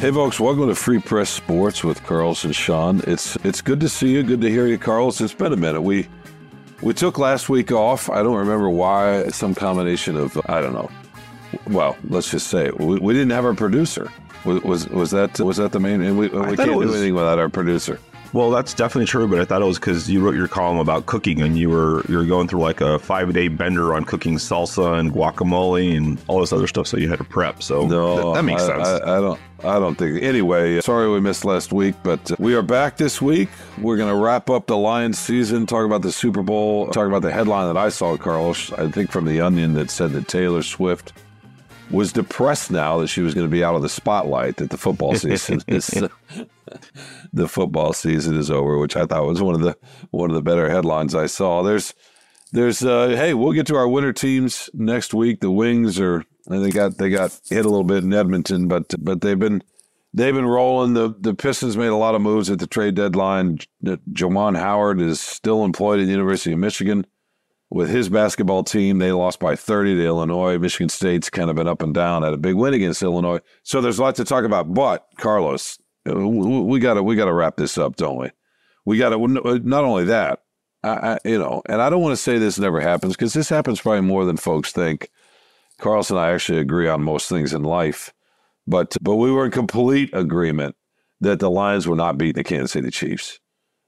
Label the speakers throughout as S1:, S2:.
S1: Hey folks, welcome to Free Press Sports with Carlos and Shawn. It's it's good to see you, good to hear you, Carlos. It's been a minute. We we took last week off. I don't remember why. Some combination of I don't know. Well, let's just say. We, we didn't have our producer. Was, was was that was that the main? And we, we can't was, do anything without our producer.
S2: Well, that's definitely true, but I thought it was because you wrote your column about cooking, and you were you were going through like a five day bender on cooking salsa and guacamole and all this other stuff, so you had to prep. So
S1: no,
S2: that, that makes
S1: I,
S2: sense.
S1: I, I, don't. I don't think. Anyway, uh, sorry we missed last week, but uh, we are back this week. We're going to wrap up the Lions season, talk about the Super Bowl, talk about the headline that I saw, Carlos. I think from the Onion that said that Taylor Swift was depressed now that she was going to be out of the spotlight that the football season is the football season is over, which I thought was one of the one of the better headlines I saw. There's there's uh, hey, we'll get to our winter teams next week. The Wings are and they got they got hit a little bit in Edmonton, but but they've been they've been rolling. The the Pistons made a lot of moves at the trade deadline. Juwan Howard is still employed at the University of Michigan with his basketball team. They lost by 30 to Illinois. Michigan State's kind of been up and down. Had a big win against Illinois. So there's a lot to talk about. But Carlos, we got to we got to wrap this up, don't we? We got to uh, not only that, I, I, you know, and I don't want to say this never happens because this happens probably more than folks think. Carlos and I actually agree on most things in life, but but we were in complete agreement that the Lions were not beating the Kansas City Chiefs.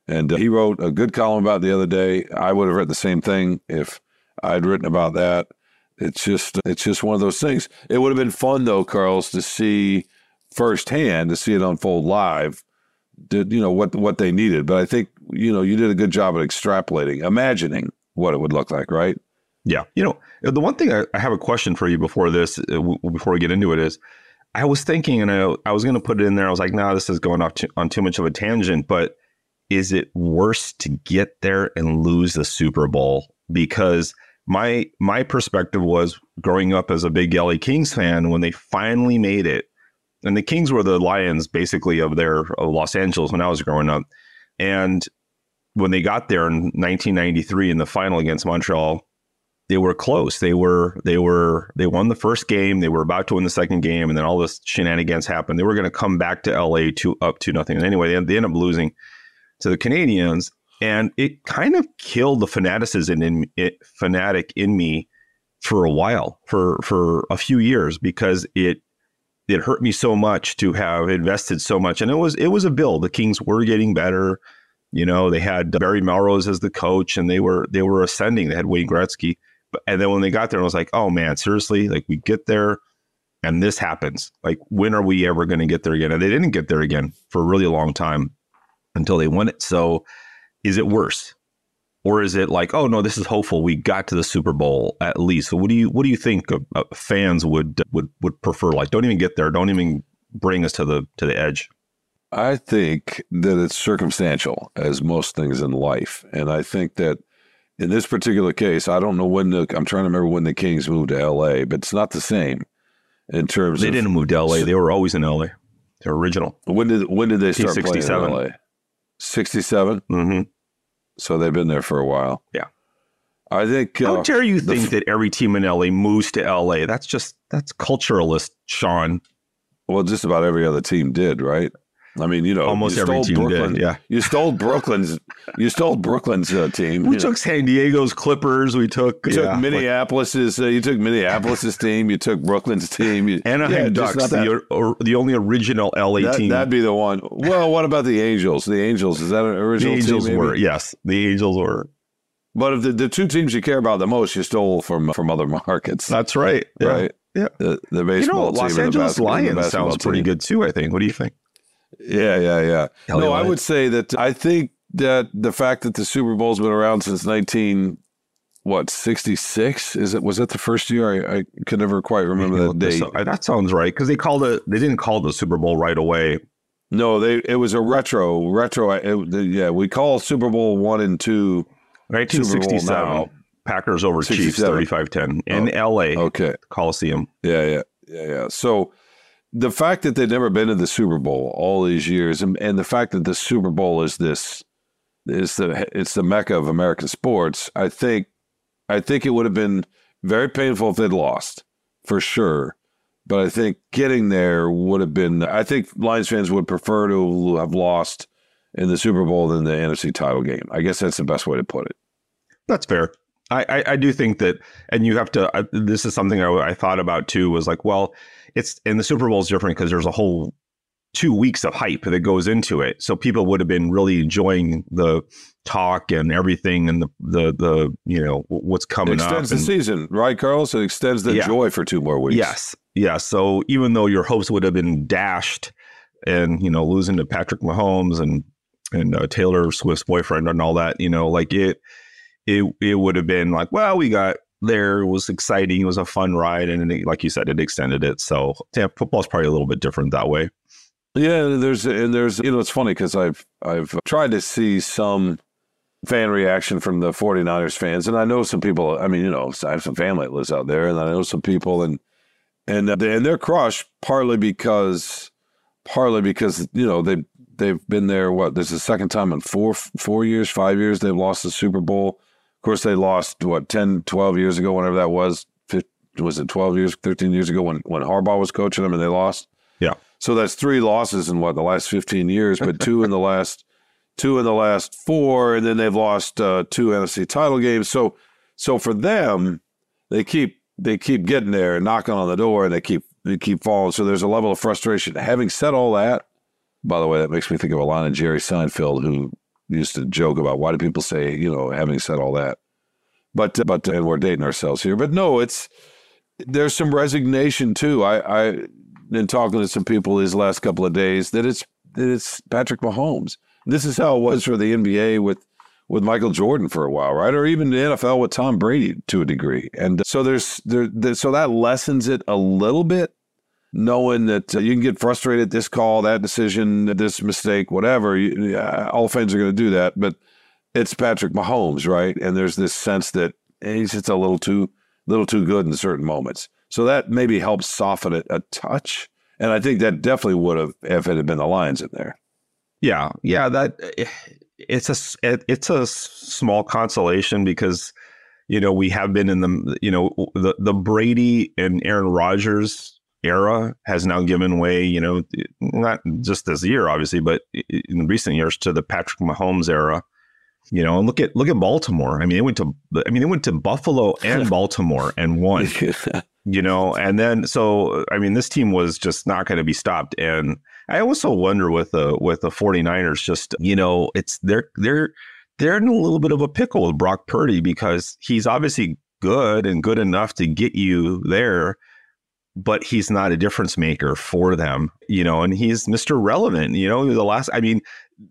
S1: And uh, he wrote a good column about the other day. I would have written the same thing if I'd written about that. It's just it's just one of those things. It would have been fun though, Carlos, to see firsthand, to see it unfold live. Did you know what what they needed? But I think you know you did a good job at extrapolating, imagining what it would look like, right?
S2: Yeah. You know, the one thing I, I have a question for you before this, uh, before we get into it, is I was thinking, and I, I was going to put it in there. I was like, nah, this is going off to, on too much of a tangent, but is it worse to get there and lose the Super Bowl? Because my my perspective was growing up as a big LA Kings fan when they finally made it, and the Kings were the Lions basically of their of Los Angeles when I was growing up, and when they got there in 1993 in the final against Montreal, they were close. They were they were they won the first game. They were about to win the second game, and then all this shenanigans happened. They were going to come back to LA to up to nothing. And anyway, they, they ended up losing to the Canadiens, and it kind of killed the fanaticism in it, fanatic in me for a while, for for a few years, because it it hurt me so much to have invested so much, and it was it was a build. The Kings were getting better. You know, they had Barry Melrose as the coach, and they were they were ascending. They had Wayne Gretzky, and then when they got there, I was like, oh man, seriously, like we get there and this happens. Like, when are we ever going to get there again? And they didn't get there again for a really long time until they won it. So is it worse? Or is it like, oh no, this is hopeful. We got to the Super Bowl at least. So what do you what do you think uh, fans would would would prefer? Like, don't even get there. Don't even bring us to the to the edge.
S1: I think that it's circumstantial, as most things in life, and I think that in this particular case, I don't know when the I'm trying to remember when the Kings moved to L.A., but it's not the same in terms.
S2: They
S1: of,
S2: didn't move to L.A. They were always in L.A. They're original.
S1: When did when did they start playing in L.A.? 67?
S2: Mm-hmm.
S1: So they've been there for a while.
S2: Yeah.
S1: I think.
S2: How uh, dare you think f- that every team in LA moves to LA? That's just, that's culturalist, Shawn.
S1: Well, just about every other team did, right? I mean, you know,
S2: almost
S1: you
S2: every team
S1: Brooklyn,
S2: did. Yeah,
S1: you stole Brooklyn's. you stole Brooklyn's uh, team.
S2: We took know. San Diego's Clippers. We took.
S1: You yeah, took Minneapolis's. Uh, you took Minneapolis's team. You took Brooklyn's team. You,
S2: Anaheim yeah, Ducks, the, or, the only original LA
S1: that,
S2: team.
S1: That'd be the one. Well, what about the Angels? The Angels is that an original?
S2: The Angels
S1: team,
S2: were yes. The Angels were.
S1: But if the, the two teams you care about the most, you stole from from other markets.
S2: That's right.
S1: Yeah. Right.
S2: Yeah.
S1: The, the baseball
S2: you know, Los Angeles Lions sounds pretty
S1: team.
S2: good too. I think. What do you think?
S1: Yeah, yeah, yeah.
S2: Hell
S1: no, I would say that I think that the fact that the Super Bowl's been around since nineteen what sixty six is it was that the first year I, I could never quite remember that date.
S2: That sounds right because they called it. They didn't call the Super Bowl right away.
S1: No, they it was a retro retro. It, yeah, we call Super Bowl one and two.
S2: 1967. Packers over 67. Chiefs 35-10 in
S1: oh,
S2: LA.
S1: Okay,
S2: Coliseum.
S1: Yeah, yeah, yeah, yeah. So the fact that they've never been to the Super Bowl all these years, and, and the fact that the Super Bowl is this is the it's the mecca of American sports. I think I think it would have been very painful if they'd lost for sure. But I think getting there would have been. I think Lions fans would prefer to have lost in the Super Bowl than the NFC title game. I guess that's the best way to put it.
S2: That's fair. I, I, I do think that, and you have to. I, this is something I, I thought about too. Was like, well, it's and the Super Bowl is different because there's a whole two weeks of hype that goes into it. So people would have been really enjoying the talk and everything and the the the you know what's coming
S1: it extends
S2: up.
S1: the season, right, Carlos? It extends the
S2: Yeah.
S1: joy for two more weeks.
S2: Yes, yeah. So even though your hopes would have been dashed, and you know losing to Patrick Mahomes and and uh, Taylor Swift's boyfriend and all that, you know, like it it it would have been like, well, we got there. It was exciting. It was a fun ride, and it, like you said, it extended it. So yeah, football's probably a little bit different that way.
S1: Yeah, there's and there's you know it's funny because I've I've tried to see some fan reaction from the 49ers fans and I know some people I mean you know I have some family that lives out there and I know some people and and uh, they, and they're crushed partly because partly because you know they they've been there what this is the second time in four four years 5 years they've lost the Super Bowl of course they lost what 10 12 years ago whenever that was 15, was it 12 years 13 years ago when when Harbaugh was coaching them and they lost
S2: Yeah.
S1: so that's three losses in what the last 15 years, but two in the last two in the last four, and then they've lost uh, two NFC title games. So so for them, they keep they keep getting there and knocking on the door, and they keep they keep falling. So there's a level of frustration. Having said all that, by the way, that makes me think of a line Jerry Seinfeld who used to joke about why do people say you know having said all that, but uh, but uh, and we're dating ourselves here, but no, it's there's some resignation too. I I been talking to some people these last couple of days that it's that it's Patrick Mahomes. This is how it was for the NBA with with Michael Jordan for a while, right? Or even the NFL with Tom Brady to a degree. And so there's there, there so that lessens it a little bit, knowing that uh, you can get frustrated at this call, that decision, this mistake, whatever. You, yeah, all fans are going to do that, but it's Patrick Mahomes, right? And there's this sense that eh, he's just a little too little too good in certain moments. So that maybe helps soften it a touch. And I think that definitely would have if it had been the Lions in there.
S2: Yeah, yeah. That it's a it- it's a small consolation because you know we have been in the you know the the Brady and Aaron Rodgers era has now given way. You know, not just this year, obviously, but in recent years to the Patrick Mahomes era. You know, and look at look at Baltimore. I mean, they went to I mean they went to Buffalo and Baltimore and won you know and then so i mean this team was just not going to be stopped and i also wonder with the with the 49ers just you know it's they're they're they're in a little bit of a pickle with Brock Purdy because he's obviously good and good enough to get you there but he's not a difference maker for them you know and he's Mr. relevant you know the last i mean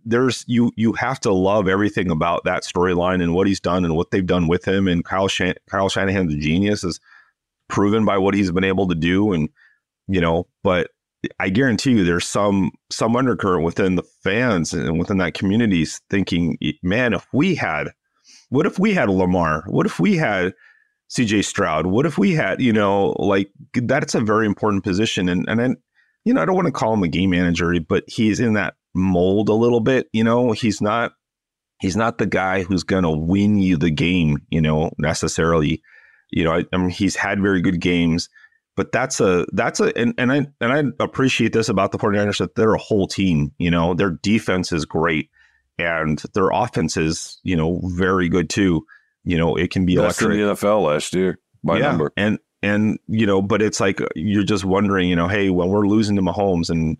S2: there's you you have to love everything about that storyline and what he's done and what they've done with him and Kyle Shan- Kyle Shanahan's genius is proven by what he's been able to do and you know but i guarantee you there's some some undercurrent within the fans and within that community thinking man if we had what if we had lamar what if we had cj stroud what if we had you know like that's a very important position and and then you know i don't want to call him a game manager but he's in that mold a little bit you know he's not he's not the guy who's to win you the game you know necessarily you know, I, I mean, he's had very good games, but that's a that's a and, and I and I appreciate this about the 49ers that they're a whole team. You know, their defense is great and their offense is, you know, very good too. You know, it can be
S1: Best in the NFL last year by
S2: yeah.
S1: number.
S2: And and you know, but it's like you're just wondering, you know, hey, when we're losing to Mahomes and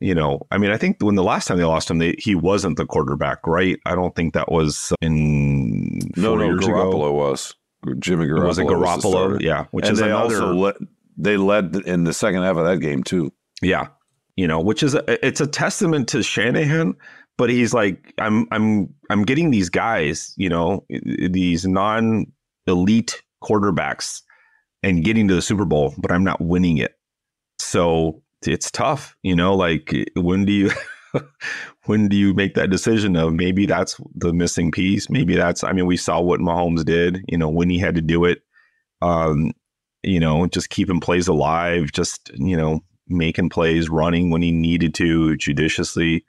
S2: you know, I mean, I think when the last time they lost him, they, he wasn't the quarterback, right? I don't think that was in
S1: No, no,
S2: years ago.
S1: Garoppolo was. Jimmy Garoppolo
S2: was it Garoppolo? yeah, which
S1: and
S2: is
S1: they
S2: another.
S1: also led, they led in the second half of that game too.
S2: yeah, you know, which is a, it's a testament to Shanahan. But he's like, I'm I'm I'm getting these guys, you know, these non elite quarterbacks, and getting to the Super Bowl, but I'm not winning it. So it's tough, you know. Like when do you when do you make that decision of maybe that's the missing piece? Maybe that's I mean, we saw what Mahomes did, you know, when he had to do it. Um, you know, just keeping plays alive, just, you know, making plays, running when he needed to judiciously.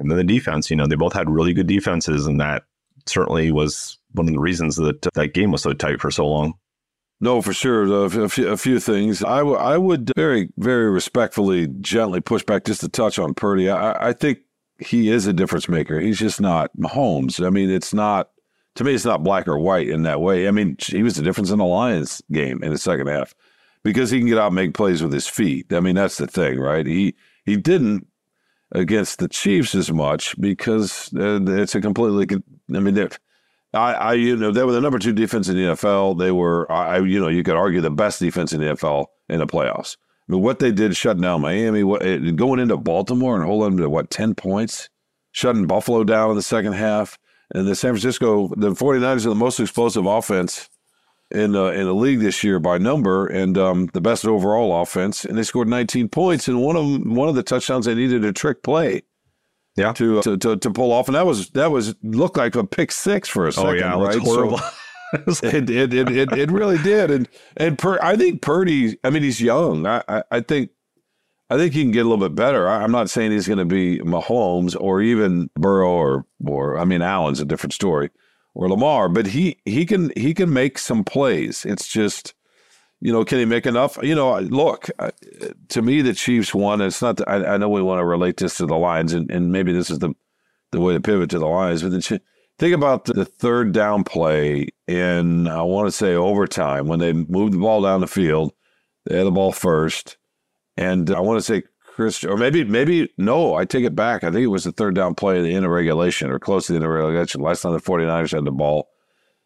S2: And then the defense, you know, they both had really good defenses, and that certainly was one of the reasons that uh, that game was so tight for so long.
S1: No, for sure. A, few, things. I, w- I would very, very respectfully, gently push back just a touch on Purdy. I, I think he is a difference maker. He's just not Mahomes. I mean, it's not, to me, it's not black or white in that way. I mean, he was the difference in the Lions game in the second half because he can get out and make plays with his feet. I mean, that's the thing, right? He, he didn't against the Chiefs as much because uh, it's a completely, I mean, I, I, you know, they were the number two defense in the NFL. They were, I, you know, you could argue the best defense in the NFL in the playoffs. I mean, what they did shutting down Miami, what, going into Baltimore and holding them to what, 10 points, shutting Buffalo down in the second half. And the San Francisco, the 49ers are the most explosive offense in uh, in the league this year by number and um, the best overall offense. And they scored 19 points. And one of them, one of the touchdowns, they needed a trick play
S2: yeah.
S1: To, uh, to, to to pull off, and that was that was looked like a pick six for a second. Oh yeah, right?
S2: horrible.
S1: So it, it, it it it really did, and and Pur- I think Purdy. I mean, he's young. I, I, I think I think he can get a little bit better. I, am not saying he's going to be Mahomes or even Burrow or or I mean Allen's a different story or Lamar, but he he can he can make some plays. It's just you know, can he make enough? You know, look, to me, the Chiefs won. It's not. The, I, I, know we want to relate this to the Lions, and, and maybe this is the the way to pivot to the Lions. But the, think about the third down play in I want to say overtime when they moved the ball down the field. They had the ball first, and I want to say Chris, or maybe maybe no, I take it back. I think it was the third down play of the end of regulation or close to the end of regulation. Last time the 49ers had the ball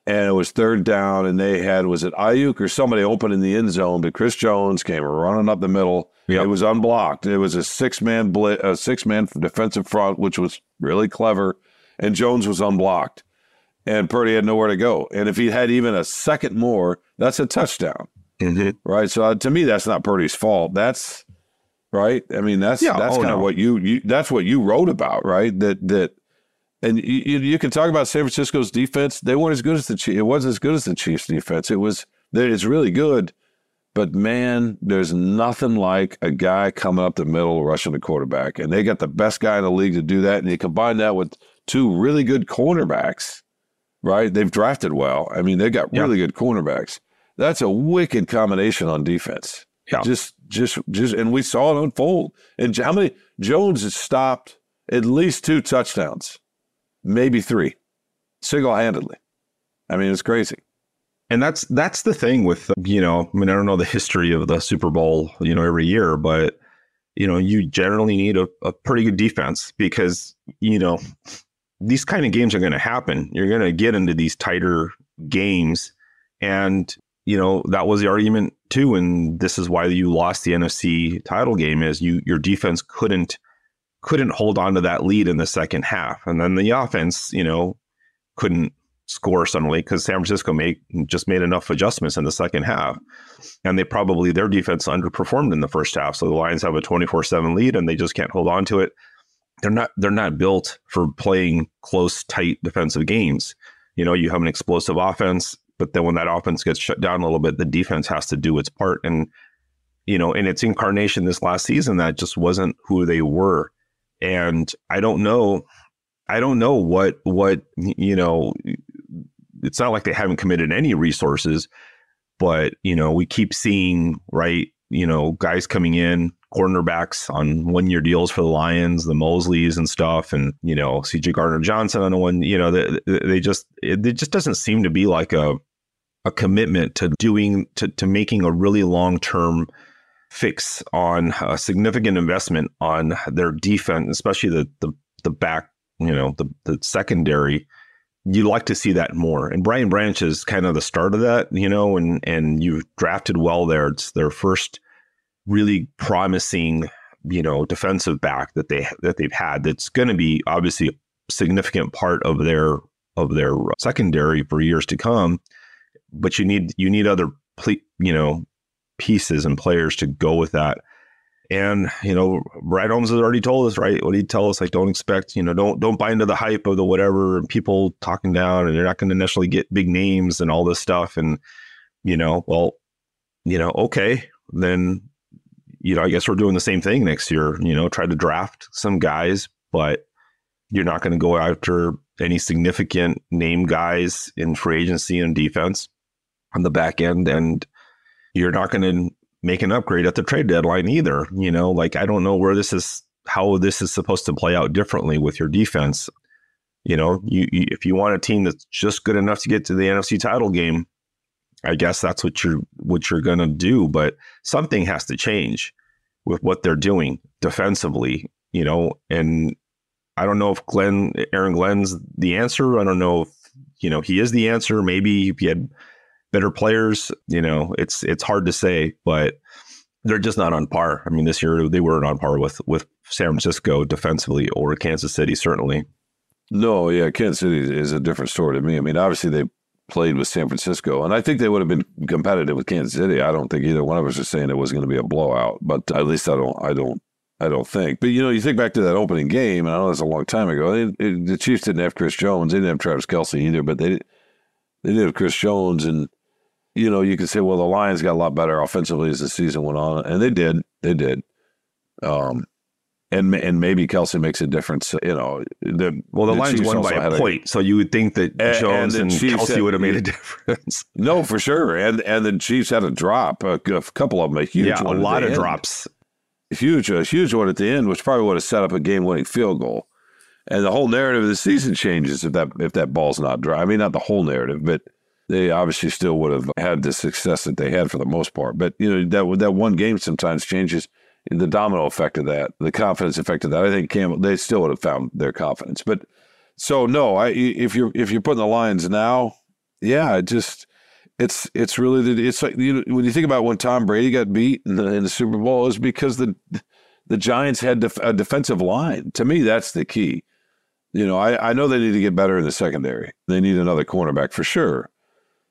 S1: and it was third down, and they had was it Aiyuk or somebody open in the end zone, but Chris Jones came running up the middle. Yep. It was unblocked. It was a six man blit, a six man defensive front, which was really clever, and Jones was unblocked, and Purdy had nowhere to go. And if he had even a second more, that's a touchdown,
S2: mm-hmm.
S1: right? So uh, to me, that's not Purdy's fault. That's right. I mean, that's yeah, that's oh, kind of no. what you, you that's what you wrote about, right? That that and you, you can talk about San Francisco's defense. They weren't as good as the Chiefs. It wasn't as good as the Chiefs' defense. It was it's really good, but man, there's nothing like a guy coming up the middle rushing the quarterback, and they got the best guy in the league to do that. And you combine that with two really good cornerbacks, right? They've drafted well. I mean, they got really yeah. good cornerbacks. That's a wicked combination on defense.
S2: Yeah.
S1: Just, just, just, and we saw it unfold. And how many Jones has stopped at least two touchdowns maybe three, single handedly. I mean, it's crazy.
S2: And that's that's the thing with you know, I mean, I don't know the history of the Super Bowl, you know, every year, but you know, you generally need a, a pretty good defense because you know these kind of games are going to happen. You're going to get into these tighter games, and you know that was the argument too. And this is why you lost the NFC title game is you your defense couldn't couldn't hold on to that lead in the second half. And then the offense, you know, couldn't score suddenly because San Francisco made just made enough adjustments in the second half. And they probably their defense underperformed in the first half. So the Lions have a 24-7 lead and they just can't hold on to it. They're not they're not built for playing close, tight defensive games. You know, you have an explosive offense, but then when that offense gets shut down a little bit, the defense has to do its part. And, you know, in its incarnation this last season, that just wasn't who they were and I don't know, I don't know what what you know. It's not like they haven't committed any resources, but you know we keep seeing right. You know, guys coming in, cornerbacks on one year deals for the Lions, the Moseleys and stuff, and you know C.J. Gardner Johnson on one. You know, they, they just it, it just doesn't seem to be like a a commitment to doing to to making a really long term fix on a significant investment on their defense, especially the the, the back, you know, the, the secondary. You like to see that more. And Brian Branch is kind of the start of that, you know, and and you've drafted well there. It's their first really promising, you know, defensive back that they that they've had. That's going to be obviously a significant part of their of their secondary for years to come. But you need you need other you know pieces and players to go with that. And you know, Brad Holmes has already told us, right? What he tell us, like, don't expect, you know, don't don't buy into the hype of the whatever and people talking down, and you're not going to necessarily get big names and all this stuff. And you know, well, you know, okay, then you know, I guess we're doing the same thing next year. You know, try to draft some guys, but you're not going to go after any significant name guys in free agency and defense on the back end, and you're not going to make an upgrade at the trade deadline either. You know, like I don't know where this is, how this is supposed to play out differently with your defense. You know, you, you if you want a team that's just good enough to get to the NFC title game, I guess that's what you're what you're to do. But something has to change with what they're doing defensively. You know, and I don't know if Glenn Aaron Glenn's the answer. I don't know if you know he is the answer. Maybe if he had better players, you know, it's it's hard to say, but they're just not on par. I mean, this year they weren't on par with with San Francisco defensively or Kansas City certainly.
S1: No, yeah, Kansas City is a different story to me. I mean, obviously they played with San Francisco, and I think they would have been competitive with Kansas City. I don't think either one of us are saying it was going to be a blowout, but at least I don't, I don't, I don't think. But you know, you think back to that opening game, and I know it's a long time ago. It, the Chiefs didn't have Chris Jones, they didn't have Travis Kelce either, but they they did have Chris Jones, and you know, you could say, well, the Lions got a lot better offensively as the season went on, and they did, they did. Um, and and maybe Kelce makes a difference. You know,
S2: the well, the, the Lions Chiefs won by a point, a, so you would think that Jones and, and Kelce had, would have made a difference.
S1: No, for sure. And and the Chiefs had a drop, a, a couple of them, a huge,
S2: yeah,
S1: a
S2: lot of end. drops,
S1: huge, a huge one at the end, which probably would have set up a game-winning field goal. And the whole narrative of the season changes if that if that ball's not dry. I mean, not the whole narrative, but they obviously still would have had the success that they had for the most part. But you know that that one game sometimes changes the domino effect of that, the confidence effect of that. I think Campbell they still would have found their confidence. But so no, I if you're if you're putting the Lions now, yeah, it just it's it's really the, it's like you know, when you think about when Tom Brady got beat in the, in the Super Bowl, it was because the the Giants had def, a defensive line. To me, that's the key. You know, I, I know they need to get better in the secondary. They need another cornerback for sure.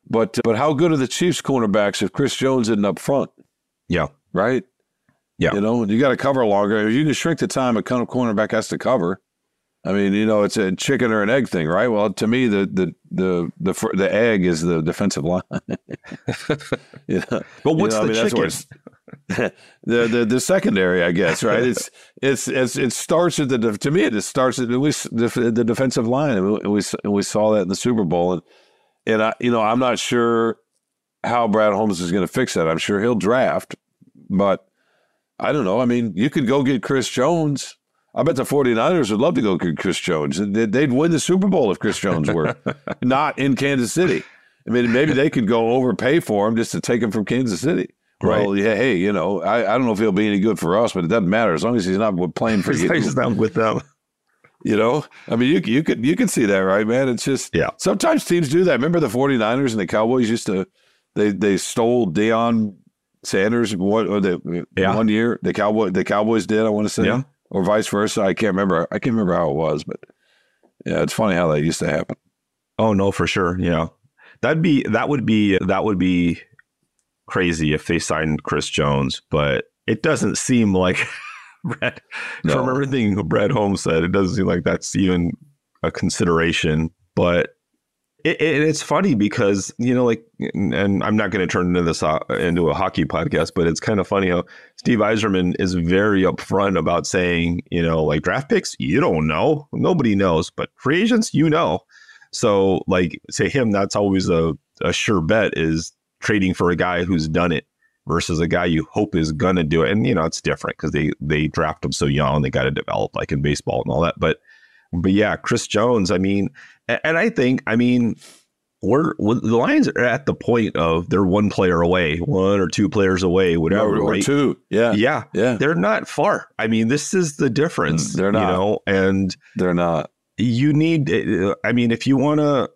S1: But but how good are the Chiefs cornerbacks if Chris Jones isn't up front?
S2: Yeah.
S1: Right?
S2: Yeah.
S1: You know, you got to cover longer. You can shrink the time a cornerback has to cover. I mean, you know, it's a chicken or an egg thing, right? Well, to me, the the the the, the egg is the defensive line.
S2: yeah. But what's you know, the I mean,
S1: chicken? the, the the secondary, I guess, right? It's it's it's it starts at the to me it starts at least the, the defensive line, and we, we we saw that in the Super Bowl, and and I, you know, I'm not sure how Brad Holmes is going to fix that. I'm sure he'll draft, but I don't know. I mean, you could go get Chris Jones. I bet the 49ers would love to go get Chris Jones. They'd win the Super Bowl if Chris Jones were not in Kansas City. I mean, maybe they could go overpay for him just to take him from Kansas City. Right. Well, yeah, hey, you know, I, I don't know if he'll be any good for us, but it doesn't matter as long as he's not playing for you.
S2: He's not with them.
S1: You know, I mean, you you could you can see that, right, man? It's just
S2: yeah.
S1: Sometimes teams do that. Remember the 49ers and the Cowboys used to they they stole Deion Sanders what or the yeah. one year the Cowboy the Cowboys did I want to say
S2: yeah.
S1: or vice versa. I can't remember. I can't remember how it was, but yeah, it's funny how that used to happen.
S2: Oh no, for sure. Yeah, that'd be that would be that would be crazy if they signed Chris Jones, but it doesn't seem like. Brad, no. from everything Brad Holmes said, it doesn't seem like that's even a consideration. But it, it, it's funny because you know, like, and I'm not going to turn into this uh, into a hockey podcast, but it's kind of funny how Steve Yzerman is very upfront about saying, you know, like draft picks, you don't know, nobody knows, but free agents, you know. So, like, to him, that's always a, a sure bet is trading for a guy who's done it versus a guy you hope is gonna do it. And you know, it's different because they they draft them so young, they got to develop like in baseball and all that. But but yeah, Chris Jones. I mean, and I think I mean. We're, the Lions are at the point of they're one player away, one or two players away, whatever.
S1: or
S2: right?
S1: two, yeah,
S2: yeah,
S1: yeah.
S2: They're not far. I mean, this is the difference.
S1: They're not,
S2: you know, and
S1: they're not.
S2: You need. Eh, eh, I mean, if you want to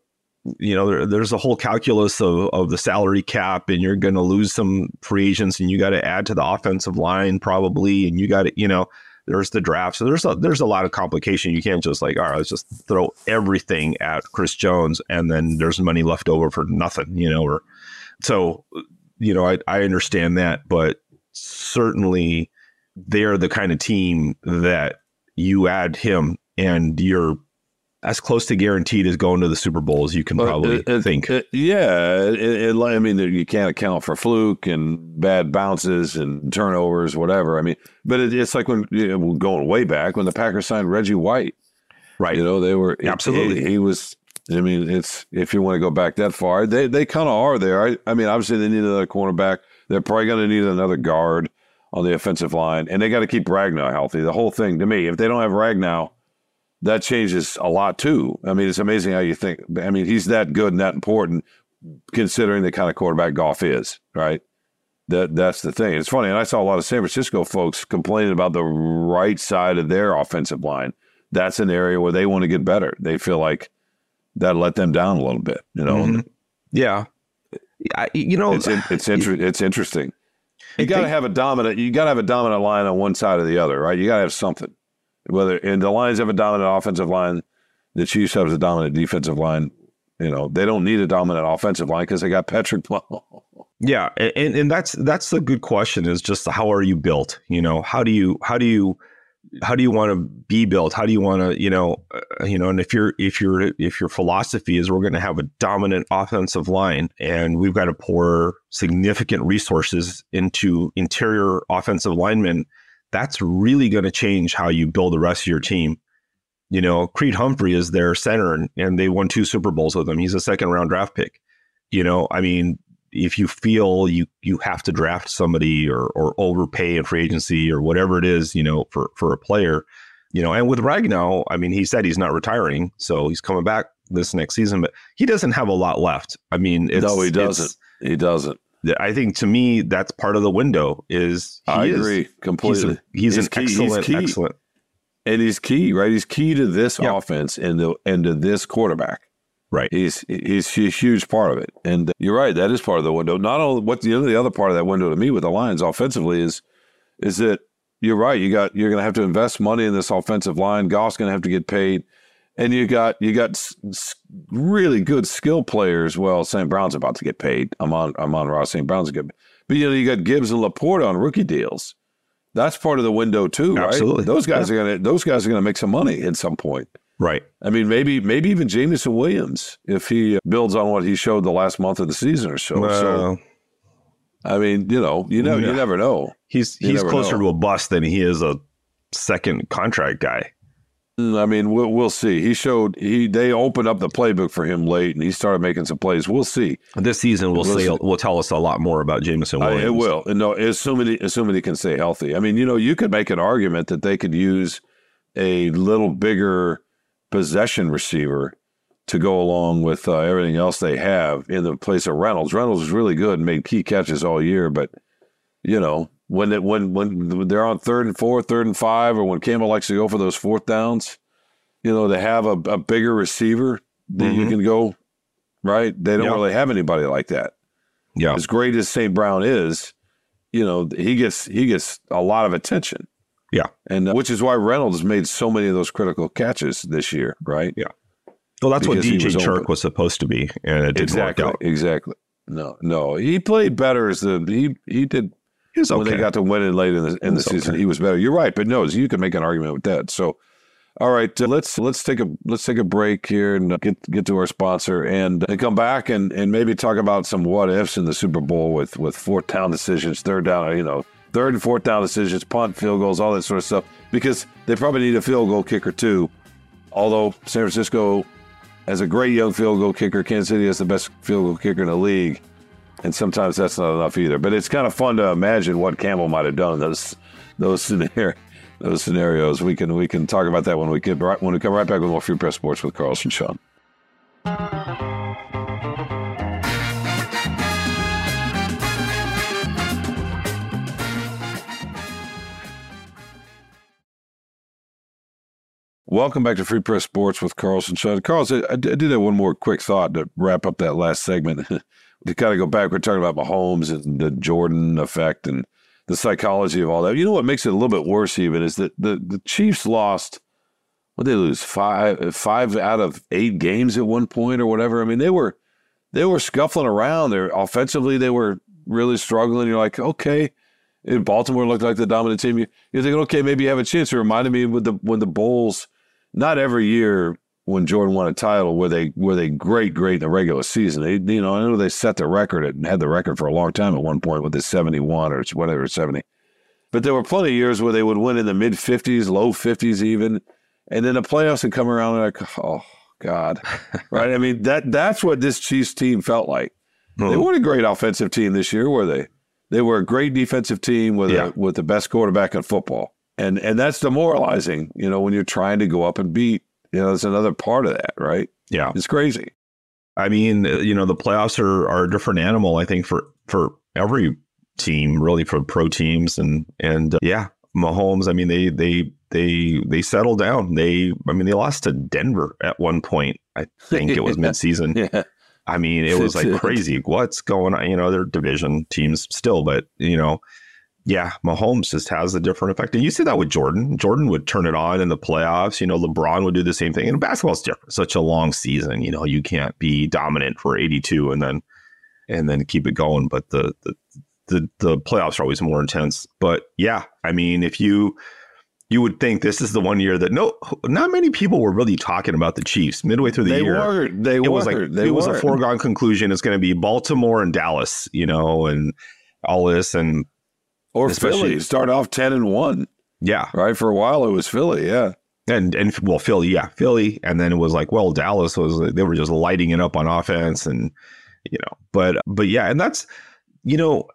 S2: you know, there, there's a whole calculus of, of the salary cap, and you're going to lose some free agents, and you got to add to the offensive line probably, and you got to, you know, there's the draft. So there's a, there's a lot of complication. You can't just like, all right, let's just throw everything at Chris Jones, and then there's money left over for nothing, you know. Or so, you know, I I understand that, but certainly they're the kind of team that you add him and you're as close to guaranteed as going to the Super Bowl as you can probably it, think.
S1: It, yeah, I mean, you can't account for fluke and bad bounces and turnovers, whatever. I mean, but it's like when you know, going way back when the Packers signed Reggie White.
S2: Right.
S1: You know, they were
S2: absolutely.
S1: He, he was I mean, it's if you want to go back that far, they they kind of are there. I, I mean, obviously they need another cornerback. They're probably going to need another guard on the offensive line, and they got to keep Ragnow healthy. The whole thing to me, if they don't have Ragnow, that changes a lot too. I mean, it's amazing how you think. I mean, he's that good and that important, considering the kind of quarterback Goff is, right? That that's the thing. It's funny, and I saw a lot of San Francisco folks complaining about the right side of their offensive line. That's an area where they want to get better. They feel like that let them down a little bit, you know.
S2: Mhm. Yeah, I, you know,
S1: It's in, it's inter- it's interesting. You got to have a dominant. You got to have a dominant line on one side or the other, right? You got to have something. Whether and the Lions have a dominant offensive line, the Chiefs have a dominant defensive line. You know they don't need a dominant offensive line because they got Patrick. Mahomes.
S2: Yeah, and and that's that's the good question is just how are you built? You know, how do you how do you how do you want to be built? How do you want to you know uh, you know? And if your if your if your philosophy is we're going to have a dominant offensive line and we've got to pour significant resources into interior offensive linemen, that's really going to change how you build the rest of your team. You know, Creed Humphrey is their center, and, and they won two Super Bowls with him. He's a second round draft pick. You know, I mean, if you feel you you have to draft somebody or or overpay in free agency or whatever it is, you know, for for a player, you know, and with Ragnow, I mean, he said he's not retiring, so he's coming back this next season, but he doesn't have a lot left. I mean, it's,
S1: no, he doesn't. He doesn't.
S2: I think to me that's part of the window. Is
S1: I
S2: is-
S1: agree
S2: He's,
S1: completely.
S2: a, he's,
S1: He's
S2: an
S1: key. He's
S2: excellent,
S1: key.
S2: excellent.
S1: and he's key, right? He's key to this
S2: Yeah.
S1: offense and the and to this quarterback.
S2: Right.
S1: He's he's a huge part of it, and you're right. That is part of the window. Not only what the other the other part of that window to me with the Lions offensively is is that you're right. You got you're going to have to invest money in this offensive line. Goff's going to have to get paid, and you got you got really good skill players. Well, St. Brown's about to get paid. I'm on Amon-Ra St. Brown's good, but you know you got Gibbs and LaPorta on rookie deals. That's part of the window too, right?
S2: Absolutely.
S1: Those guys are gonna those guys are gonna make some money at some point.
S2: Right.
S1: I mean, maybe maybe even Jameson Williams if he builds on what he showed the last month of the season or so. so
S2: Uh,
S1: I mean, you know, you never
S2: Yeah.
S1: you never know.
S2: he's
S1: you
S2: he's closer
S1: know.
S2: to a bust than he is a second contract guy.
S1: I mean, we'll, we'll see. He showed he they opened up the playbook for him late, and he started making some plays. We'll see.
S2: This season will say
S1: Listen.
S2: will tell us a lot more about Jameson
S1: I,
S2: Williams.
S1: it will. And no, assuming he, assuming he can stay healthy. I mean, you know, you could make an argument that they could use a little bigger possession receiver to go along with uh, everything else they have in the place of Reynolds. Reynolds is really good and made key catches all year, but you know, when it, when when they're on third and four, third and five, or when Campbell likes to go for those fourth downs, you know, to have a, a bigger receiver that you
S2: Mhm.
S1: can go right. They don't
S2: Yeah.
S1: really have anybody like that
S2: Yeah.
S1: as great as St. Brown is, you know, he gets he gets a lot of attention.
S2: Yeah.
S1: And uh, which is why Reynolds made so many of those critical catches this year, right? Yeah.
S2: Well, that's what
S1: because he
S2: DJ
S1: was
S2: Chark
S1: open.
S2: was supposed to be, and it didn't
S1: exactly.
S2: work out.
S1: Exactly. No, no. He played better as the he he did
S2: Was
S1: when they got to win it late in the in the season.
S2: okay.
S1: He was better. You're right, but no, you can make an argument with that. So all right, uh, let's let's take a let's take a break here and uh, get get to our sponsor and, and come back and, and maybe talk about some what ifs in the Super Bowl with with fourth down decisions, third down, you know, third and fourth down decisions, punt, field goals, all that sort of stuff. Because they probably need a field goal kicker too. Although San Francisco has a great young field goal kicker, Kansas City has the best field goal kicker in the league, and sometimes that's not enough either. But it's kind of fun to imagine what Campbell might have done those those scenario, those scenarios. We can we can talk about that when we get right when we come right back with more Free Press Sports with Carlos and Shawn. Welcome back to Free Press Sports with Carlson Sean. Carlos, I, I did have one more quick thought to wrap up that last segment. to kind of go back, we're talking about Mahomes and the Jordan effect and the psychology of all that. You know what makes it a little bit worse even is that the, the Chiefs lost what did they lose five five out of eight games at one point or whatever. I mean, they were they were scuffling around. They're offensively they were really struggling. You're like, okay. In Baltimore looked like the dominant team. You, you're thinking, okay, maybe you have a chance. It reminded me with the when the Bulls, not every year when Jordan won a title were they were they great, great in the regular season. They you know, I know they set the record and had the record for a long time at one point with the seventy one or whatever, seventy. But there were plenty of years where they would win in the mid fifties, low fifties even. And then the playoffs would come around and like, oh God, right? I mean that that's what this Chiefs team felt like. They
S2: Hmm.
S1: weren't a great offensive team this year, were they? They were a great defensive team with
S2: Yeah.
S1: a, with the best quarterback in football, and and that's demoralizing. You know, when you're trying to go up and beat. You know, there's another part of that, right?
S2: Yeah.
S1: It's crazy.
S2: I mean, uh, you know, the playoffs are, are a different animal, I think, for, for every team, really for pro teams. And, and uh, yeah, Mahomes, I mean, they, they, they, they settled down. They, I mean, they lost to Denver at one point. I think it was midseason.
S1: Yeah,
S2: I mean, it was like crazy. What's going on? You know, they're division teams still, but you know, yeah, Mahomes just has a different effect. And you see that with Jordan. Jordan would turn it on in the playoffs. You know, LeBron would do the same thing. And basketball's different. Such a long season. You know, you can't be dominant for 82 and then and then keep it going. But the the the, the playoffs are always more intense. But yeah, I mean, if you you would think this is the one year that no, not many people were really talking about the Chiefs midway through the
S1: they
S2: year
S1: were. They
S2: it
S1: were.
S2: was like
S1: they
S2: it was a foregone conclusion. It's going to be Baltimore and Dallas, you know, and all this, and
S1: or
S2: especially-
S1: Philly. Start off ten and one,
S2: yeah,
S1: right? For a while, it was Philly. Yeah,
S2: and and well, Philly, yeah, Philly, and then it was like, well, Dallas was they were just lighting it up on offense, and you know, but but yeah, and that's you know,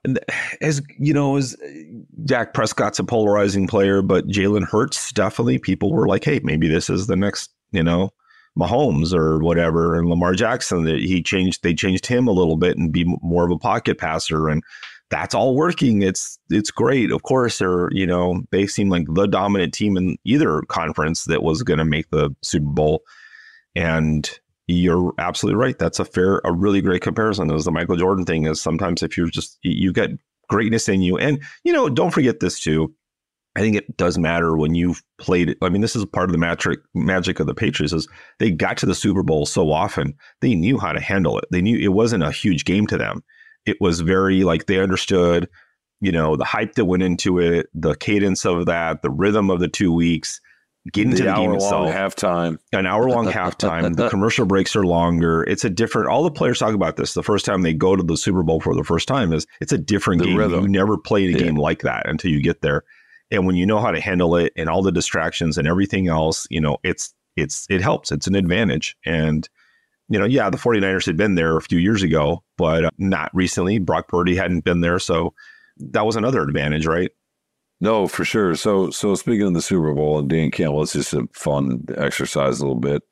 S2: as you know, as Dak Prescott's a polarizing player, but Jalen Hurts definitely people were like, hey, maybe this is the next, you know. Mahomes or whatever, and Lamar Jackson. That he changed, they changed him a little bit and be more of a pocket passer, and that's all working. It's it's great. Of course, they're you know they seem like the dominant team in either conference that was going to make the Super Bowl, and you're absolutely right. That's a fair, a really great comparison. As the Michael Jordan thing is sometimes if you're just you get greatness in you, and you know don't forget this too. I think it does matter when you've played. I mean, this is part of the magic magic of the Patriots is they got to the Super Bowl so often they knew how to handle it. They knew it wasn't a huge game to them. It was very like they understood, you know, the hype that went into it, the cadence of that, the rhythm of the two weeks, getting to
S1: the
S2: the game
S1: hour long
S2: itself
S1: halftime.
S2: an hour long halftime. The commercial breaks are longer. It's a different. All the players talk about this. The first time they go to the Super Bowl for the first time is it's a different
S1: The
S2: game.
S1: rhythm.
S2: You never played a
S1: Yeah.
S2: game like that until you get there. And when you know how to handle it and all the distractions and everything else, you know, it's it's it helps. It's an advantage. And you know, yeah, the 49ers had been there a few years ago, but uh, not recently. Brock Purdy hadn't been there, so that was another advantage, right?
S1: No, for sure. So, so speaking of the Super Bowl and Dan Campbell, it's just a fun exercise a little bit.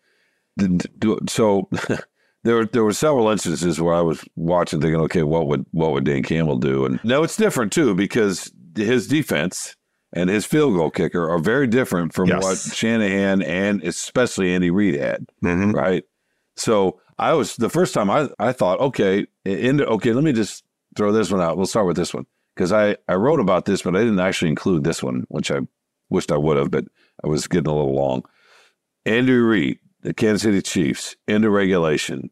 S1: So, there were there were several instances where I was watching, thinking, okay, what would what would Dan Campbell do? And now it's different too because his defense and his field goal kicker are very different from
S2: Yes.
S1: what Shanahan and especially Andy Reid had
S2: Mm-hmm.
S1: right? So I was the first time I, I thought, okay, in, okay, let me just throw this one out. We'll start with this one because I, I wrote about this, but I didn't actually include this one, which I wished I would have, but I was getting a little long. Andrew Reid, the Kansas City Chiefs, into regulation.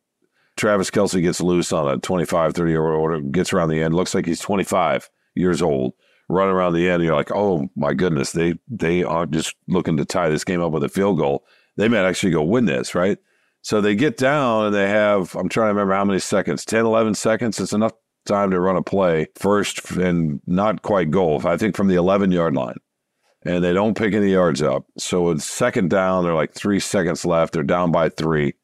S1: Travis Kelce gets loose on a 25, 30 year order, gets around the end, looks like he's 25 years old, running around the end. You're like, oh my goodness, they they are just looking to tie this game up with a field goal. They might actually go win this, right? So they get down and they have, I'm trying to remember how many seconds, 10, 11 seconds. It's enough time to run a play first and not quite goal, I think from the 11 yard line. And they don't pick any yards up. So it's second down. They're like three seconds left. They're down by three.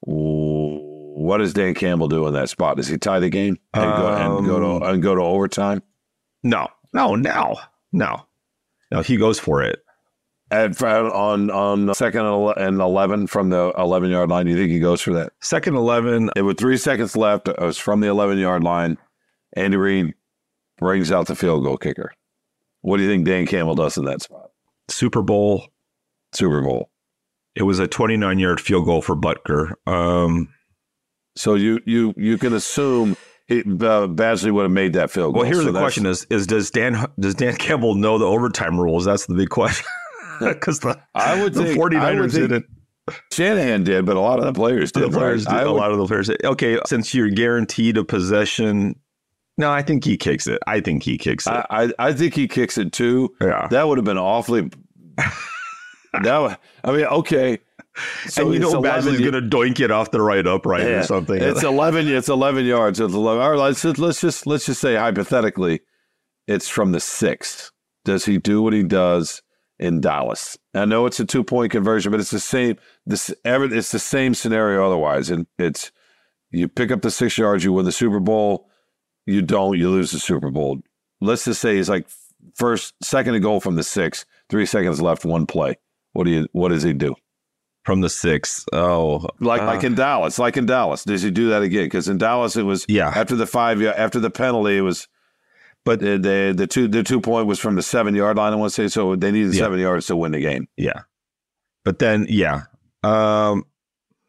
S1: What does Dan Campbell do in that spot? Does he tie the game and go, and go
S2: Um,
S1: to and go to overtime?
S2: No, no, no, no, no. He goes for it.
S1: At, on on second and eleven from the eleven yard line, you think he goes for that?
S2: Second eleven.
S1: It with three seconds left. It was from the 11 yard line. Andy Reid brings out the field goal kicker. What do you think Dan Campbell does in that spot?
S2: Super Bowl.
S1: Super Bowl.
S2: It was a 29 yard field goal for Butker. Um,
S1: So you you you can assume he, uh, Badgley would have made that field goal.
S2: well, here's
S1: So
S2: the question: Is is does Dan does Dan Campbell know the overtime rules? That's the big question. Because the
S1: I would
S2: the
S1: think- I would
S2: 49ers didn't.
S1: Shanahan did, but a lot of the players did.
S2: The players
S1: right?
S2: did,
S1: I
S2: a
S1: would-
S2: lot of the players. Did. Okay, since you're guaranteed a possession, no, I think he kicks it. I think he kicks it.
S1: I, I I think he kicks it too.
S2: yeah.
S1: That would have been awfully. that would, I mean, okay. So
S2: and you know
S1: 11
S2: Badgley's going to doink it off the right upright
S1: Yeah.
S2: or something.
S1: It's eleven. It's eleven yards. It's 11. All right, let's just, let's just let's just say hypothetically, it's from the six. Does he do what he does in Dallas. I know it's a two point conversion, but it's the same. This ever it's the same scenario. Otherwise, and it's you pick up the six yards, you win the Super Bowl. You don't, you lose the Super Bowl. Let's just say he's like first, second to goal from the six, three seconds left, one play. What do you? What does he do?
S2: From the six? Oh,
S1: like uh, like in Dallas, like in Dallas. Does he do that again? Because in Dallas, it was
S2: yeah.
S1: After the five, after the penalty, it was but the, the, the two the two point was from the seven yard line. I want to say so they needed yeah. seven yards to win the game.
S2: Yeah, but then yeah, um,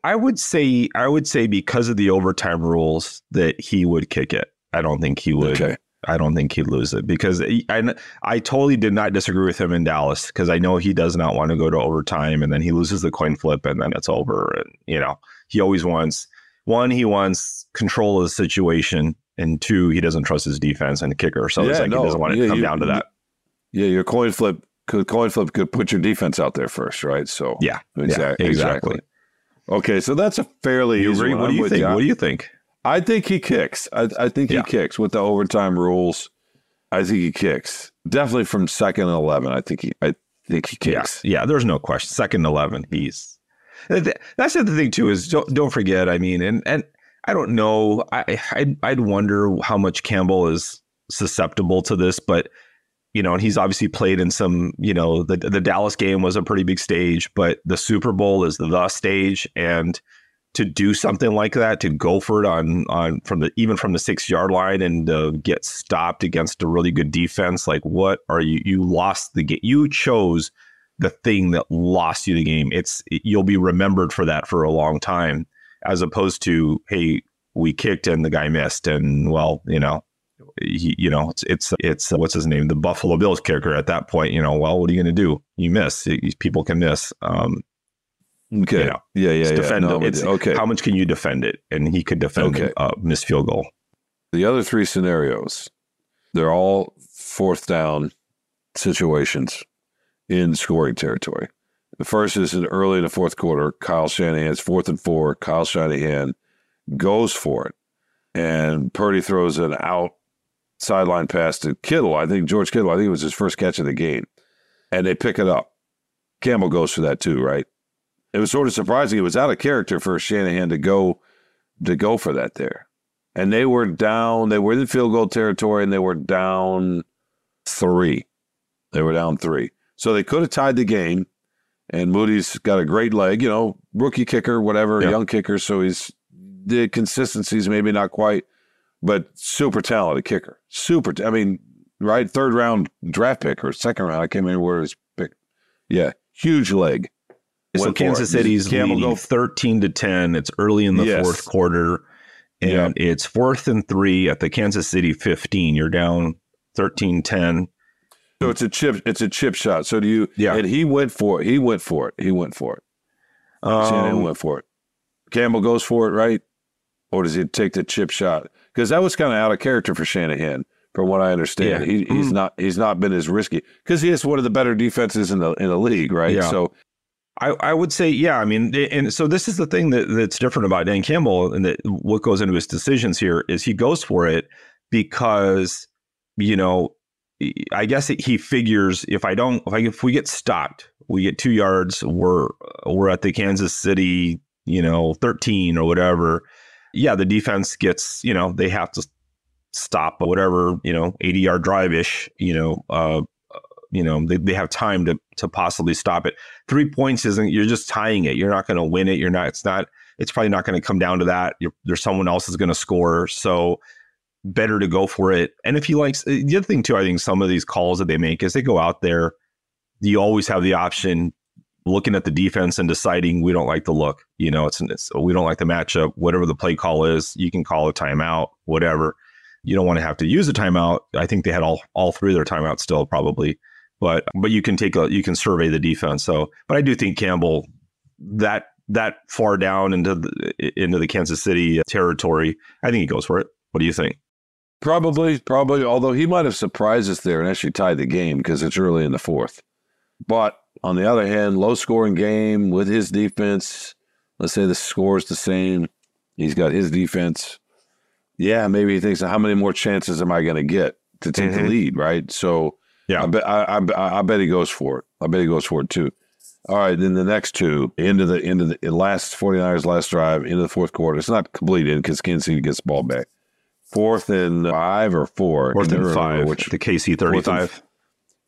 S2: I would say I would say because of the overtime rules that he would kick it. I don't think he would. Okay. I don't think he'd lose it because I, I totally did not disagree with him in Dallas because I know he does not want to go to overtime and then he loses the coin flip and then it's over and you know he always wants one he wants control of the situation and two, he doesn't trust his defense and the kicker. So yeah, it's like no, he doesn't want it to come you, down to that.
S1: Yeah, your coin flip could coin flip could put your defense out there first, right? So
S2: yeah,
S1: exactly, yeah, exactly. Okay, so that's a fairly
S2: you
S1: agree.
S2: What do you think? What do you think?
S1: I think he kicks. I, I think he kicks with the overtime rules. I think he kicks definitely from second and eleven. I think he. I think he kicks.
S2: Yeah, yeah there's no question. Second and eleven, he's. That's the other thing too. Is don't don't forget. I mean, and and I don't know. I I'd, I'd wonder how much Campbell is susceptible to this, but you know, and he's obviously played in some. You know, the the Dallas game was a pretty big stage, but the Super Bowl is the stage, and to do something like that, to go for it on on from the even from the six yard line and uh, get stopped against a really good defense, like what are you? You lost the game. You chose the thing that lost you the game. It's you'll be remembered for that for a long time as opposed to hey we kicked and the guy missed and well you know he, you know it's it's it's uh, what's his name? The Buffalo Bills kicker at that point you know well what are you going to do you miss people can miss um
S1: okay. you know, yeah yeah, yeah.
S2: defend
S1: no,
S2: it. okay. how much can you defend it? And he could defend okay. a missed field goal.
S1: The other three scenarios they're all fourth down situations in scoring territory the first is in early in the fourth quarter. Kyle Shanahan's fourth and four. Kyle Shanahan goes for it, and Purdy throws an out sideline pass to Kittle. I think George Kittle. I think it was his first catch of the game, and they pick it up. Campbell goes for that too, right? It was sort of surprising. It was out of character for Shanahan to go to go for that there, and they were down. They were in field goal territory, and they were down three. They were down three, so they could have tied the game and Moody's got a great leg, you know, rookie kicker, whatever, young kicker. So he's the consistency's maybe not quite, but super talented kicker. Super. I mean, right, third round draft pick or second round. I can't remember where his pick. Yeah, huge leg.
S2: So Kansas City's Campbell leading go, thirteen to ten. It's early in the yes. fourth quarter, and yep. it's fourth and three at the Kansas City fifteen. You're down 13-10.
S1: So it's a chip. It's a chip shot. So do you?
S2: Yeah.
S1: And he went for it. He went for it. He went for it. Um, went for it. Campbell goes for it, right? Or does he take the chip shot? Because that was kind of out of character for Shanahan, from what I understand. Yeah. He, he's mm. not. He's not been as risky because he has one of the better defenses in the in the league, right?
S2: Yeah.
S1: So.
S2: I, I would say, yeah. I mean, and so this is the thing that, that's different about Dan Campbell, and that what goes into his decisions here is he goes for it because you know I guess he figures if I don't, if, if we get stopped, we get two yards, we're we're at the Kansas City, you know, thirteen or whatever. Yeah, the defense gets, you know, they have to stop whatever, you know, eighty yard drive ish, you know, uh, you know, they, they have time to to possibly stop it. Three points isn't you're just tying it. You're not going to win it. You're not. It's not. It's probably not going to come down to that. You're, there's someone else is going to score. So better to go for it. And if he likes eh, the other thing too, I think some of these calls that they make is they go out there, you always have the option looking at the defense and deciding we don't like the look. You know, it's, it's we don't like the matchup. Whatever the play call is, you can call a timeout, whatever. You don't want to have to use a timeout. I think they had all all three of their timeouts still probably, but but you can take a you can survey the defense. So, but I do think Campbell that that far down into the into the Kansas City territory, I think he goes for it. What do you think?
S1: Probably, probably. Although he might have surprised us there and actually tied the game because it's early in the fourth. But on the other hand, low scoring game with his defense. Let's say the score is the same. He's got his defense. Yeah, maybe he thinks, how many more chances am I going to get to take mm-hmm. the lead? Right. So
S2: Yeah.
S1: I bet I, I, I bet he goes for it. I bet he goes for it too. All right, then the next two into the into the last 49ers last drive into the fourth quarter. It's not completed because Kansas City gets the ball back. Fourth and five or four.
S2: Fourth and five.
S1: Which
S2: the KC thirty five.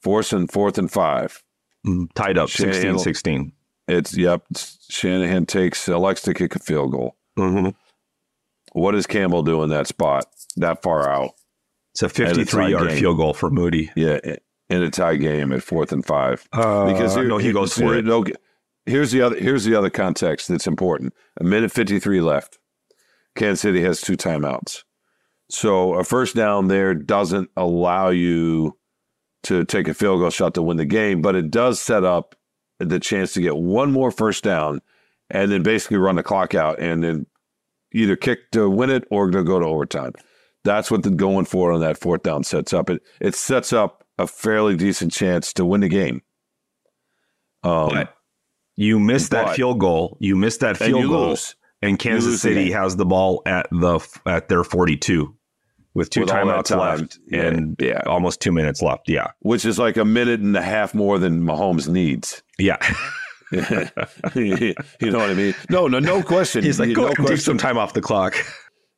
S1: fourth and fourth and five.
S2: Tied up
S1: Shanahan-
S2: 16-16.
S1: It's yep. Shanahan takes elects to kick a field goal.
S2: Mm-hmm.
S1: What does Campbell do in that spot that far out?
S2: It's a fifty three yard
S1: game.
S2: field goal for Moody.
S1: Yeah, in a tie game at fourth and five.
S2: Uh,
S1: Because here-
S2: no, he goes for it.
S1: no, here's the other. Here's the other context that's important. A minute fifty three left. Kansas City has two timeouts, so a first down there doesn't allow you to take a field goal shot to win the game, but it does set up the chance to get one more first down, and then basically run the clock out, and then either kick to win it or to go to overtime. That's what the going for on that fourth down sets up. It it sets up a fairly decent chance to win the game. Um,
S2: But you miss that field goal. You miss that field goal,
S1: lose.
S2: and Kansas City has the ball at the at their forty two, with two
S1: With
S2: timeouts
S1: time.
S2: left
S1: Yeah,
S2: and
S1: yeah.
S2: almost two minutes left. Yeah,
S1: which is like a minute and a half more than Mahomes needs.
S2: yeah.
S1: you know what I mean? No, no, no question.
S2: He's like,
S1: You-
S2: go
S1: no
S2: and take some time off the clock.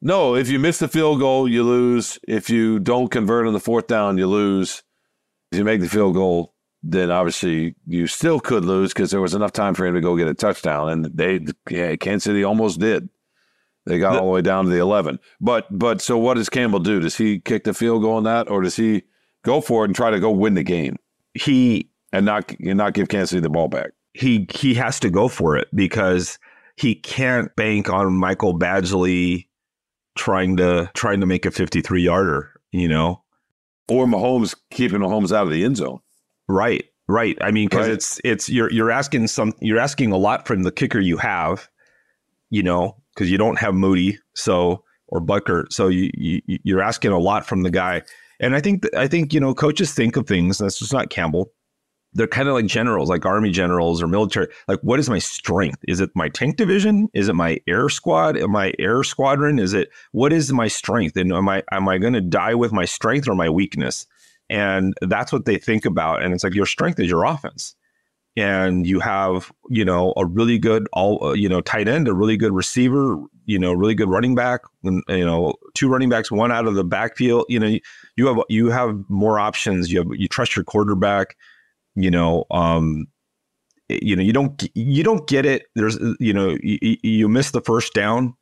S1: No, if you miss the field goal, you lose. If you don't convert on the fourth down, you lose. If you make the field goal, then obviously you still could lose because there was enough time for him to go get a touchdown, and they, yeah, Kansas City almost did. They got
S2: The-
S1: all the way down to the eleven. But, but so what does Campbell do? Does he kick the field goal on that, or does he go for it and try to go win the game
S2: He
S1: and not and not give Kansas City the ball back?
S2: he he has to go for it because he can't bank on Michael Badgley trying to trying to make a 53 yarder, you know.
S1: Or Mahomes keeping Mahomes out of the end zone.
S2: Right. Right. I mean cuz
S1: Right.
S2: it's it's you're you're asking some you're asking a lot from the kicker you have, you know, cuz you don't have Moody, so or Butker, so you, you you're asking a lot from the guy. And I think I think you know coaches think of things. That's just not Campbell. They're kind of like generals, like army generals or military. Like, what is my strength? Is it my tank division? Is it my air squad? I air squadron? Is it what is my strength? And am I am I going to die with my strength or my weakness? And that's what they think about. And it's like your strength is your offense, and you have you know a really good all uh, you know tight end, a really good receiver, you know really good running back, and you know two running backs, one out of the backfield. You know you, you have you have more options. You have you trust your quarterback. You know, um, you know you don't you don't get it. There's you know you, you miss the first down,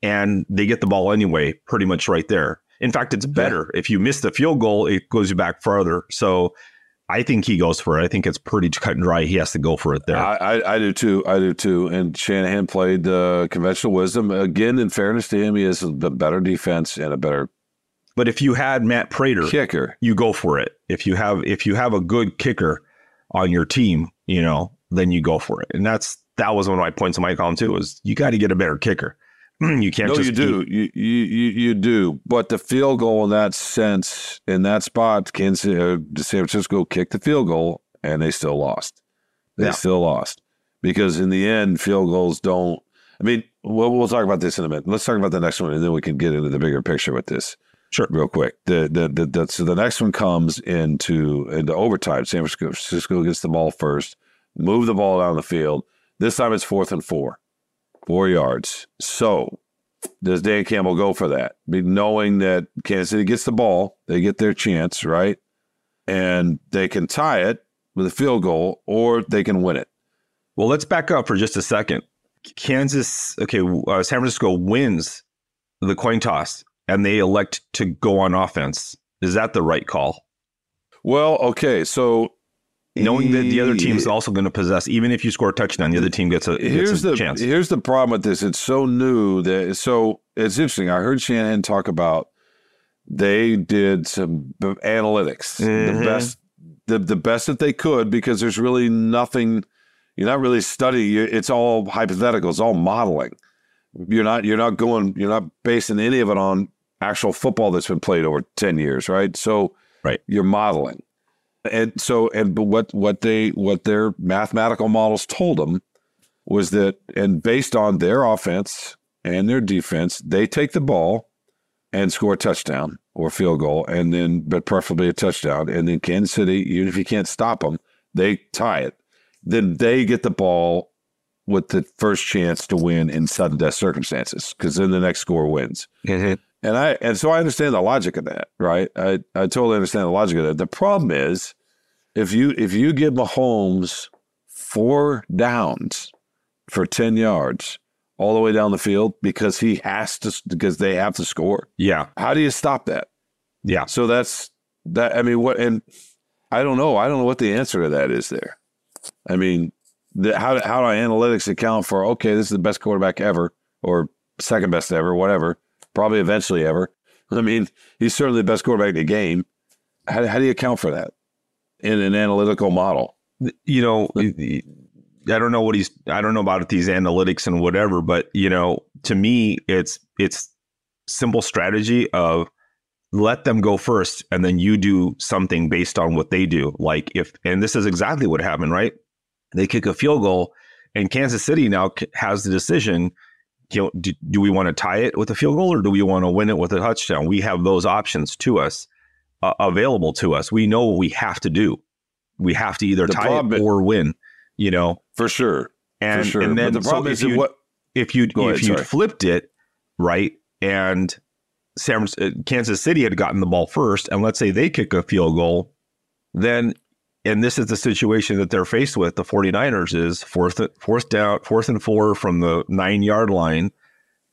S2: and they get the ball anyway, pretty much right there. In fact, it's better if you miss the field goal, it goes you back further. So. I think he goes for it. I think it's pretty cut and dry. He has to go for it there.
S1: I, I, I do too. I do too. And Shanahan played uh, conventional wisdom. Again, in fairness to him, he has a better defense and a better
S2: but if you had Matt Prater,
S1: kicker.
S2: you go for it. If you have if you have a good kicker on your team, you know, then you go for it. And that's that was one of my points in my column too. Was you got to get a better kicker. you can't.
S1: No,
S2: just
S1: you do. You, you you you do. But the field goal in that sense, in that spot, Kansas uh, San Francisco kicked the field goal and they still lost. They
S2: Yeah.
S1: still lost because in the end, field goals don't. I mean, we'll, we'll talk about this in a minute. Let's talk about the next one, and then we can get into the bigger picture with this.
S2: Sure.
S1: real quick. The the the, the so the next one comes into into overtime. San Francisco, Francisco gets the ball first, move the ball down the field. This time it's fourth and four, four yards. So does Dan Campbell go for that? Be knowing that Kansas City gets the ball, they get their chance, right? And they can tie it with a field goal, or they can win it.
S2: Well, let's back up for just a second. Kansas, okay, uh, San Francisco wins the coin toss, and they elect to go on offense. Is that the right call?
S1: Well, okay, so
S2: Knowing that the other team is also going to possess, even if you score a touchdown, the other team gets a, gets
S1: here's
S2: a
S1: the
S2: chance.
S1: here's the problem with this. It's so new that so it's interesting. I heard Shanahan talk about they did some b- analytics,
S2: Mhm.
S1: the best the the best that they could because there's really nothing. You're not really studying. It's all hypothetical. It's all modeling. You're not you're not going. You're not basing any of it on actual football that's been played over ten years, right? So
S2: Right.
S1: you're modeling. And so, and but what what they what their mathematical models told them was that, and based on their offense and their defense, they take the ball and score a touchdown or field goal, and then but preferably a touchdown, and then Kansas City, even if you can't stop them, they tie it. Then they get the ball with the first chance to win in sudden death circumstances because then the next score wins.
S2: Mm-hmm.
S1: And I and so I understand the logic of that, right? I, I totally understand the logic of that. The problem is if you if you give Mahomes four downs for ten yards all the way down the field because he has to because they have to score,
S2: Yeah.
S1: how do you stop that?
S2: Yeah.
S1: So that's that. I mean, what? And I don't know. I don't know what the answer to that is. There. I mean, the, how how do analytics account for? Okay, this is the best quarterback ever, or second best ever, whatever. Probably eventually ever. I mean, he's certainly the best quarterback in the game. How, how do you account for that in an analytical model?
S2: you know, I don't know what he's. I don't know about these analytics and whatever, but you know, to me, it's it's simple strategy of let them go first, and then you do something based on what they do. Like if, and this is exactly what happened, right? They kick a field goal, and Kansas City now has the decision. Do, do we want to tie it with a field goal, or do we want to win it with a touchdown? We have those options to us, uh, available to us. We know what we have to do. We have to either
S1: The
S2: tie
S1: problem-
S2: it or win. You know,
S1: For sure.
S2: and
S1: for sure.
S2: and then
S1: but the problem
S2: if
S1: is
S2: you
S1: what
S2: if you if you flipped it right and San, uh, Kansas City had gotten the ball first, and let's say they kick a field goal, then and this is the situation that they're faced with. The 49ers is fourth fourth down, fourth and four from the nine yard line.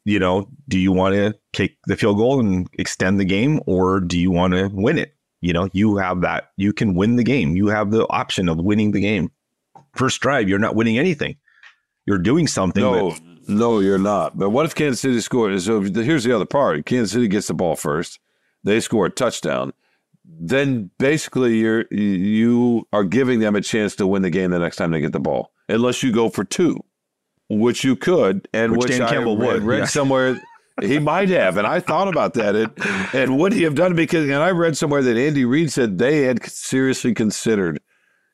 S2: You know, do you want to kick the field goal and extend the game, or do you want to win it? You know, you have that. You can win the game. You have the option of winning the game. First drive, you're not winning anything. You're doing something.
S1: No, no, you're not. But what if Kansas City scores? So here's the other part: Kansas City gets the ball first, they score a touchdown. Then basically, you're you are giving them a chance to win the game the next time they get the ball, unless you go for two, which you could, and
S2: Which
S1: which,
S2: Dan
S1: I
S2: Campbell
S1: read,
S2: would,
S1: read
S2: yeah.
S1: somewhere. He might have, and I thought about that. And, and would he have done? Because, and I read somewhere that Andy Reid said they had seriously considered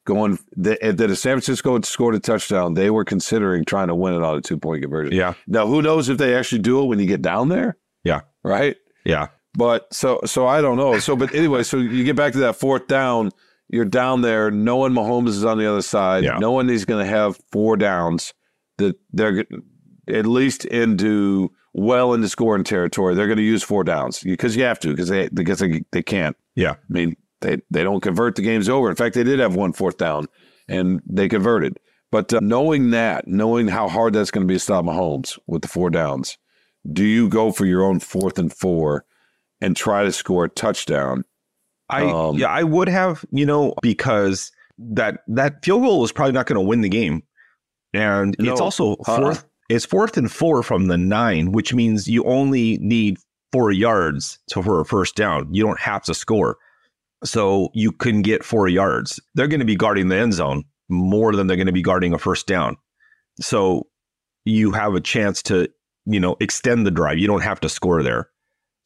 S1: going that, that if San Francisco had scored a touchdown, they were considering trying to win it on a two point conversion.
S2: yeah,
S1: Now, who knows if they actually do it when you get down there?
S2: Yeah.
S1: Right.
S2: yeah.
S1: But so so I don't know. So but anyway, so you get back to that fourth down. You're down there, knowing Mahomes is on the other side,
S2: Yeah.
S1: knowing he's going to have four downs. That they're at least into well into scoring territory. They're going to use four downs because you have to because they because they, they can't.
S2: Yeah.
S1: I mean they they don't convert the game's over. In fact, they did have one fourth down and they converted. But uh, knowing that, knowing how hard that's going to be to stop Mahomes with the four downs, do you go for your own fourth and four and try to score a touchdown?
S2: I
S1: Um,
S2: yeah, I would have, you know, because that that field goal is probably not going to win the game, and it's also
S1: Uh-uh.
S2: fourth. It's fourth and four from the nine, which means you only need four yards to for a first down. You don't have to score, so you can get four yards. They're going to be guarding the end zone more than they're going to be guarding a first down. So you have a chance to, you know, extend the drive. You don't have to score there.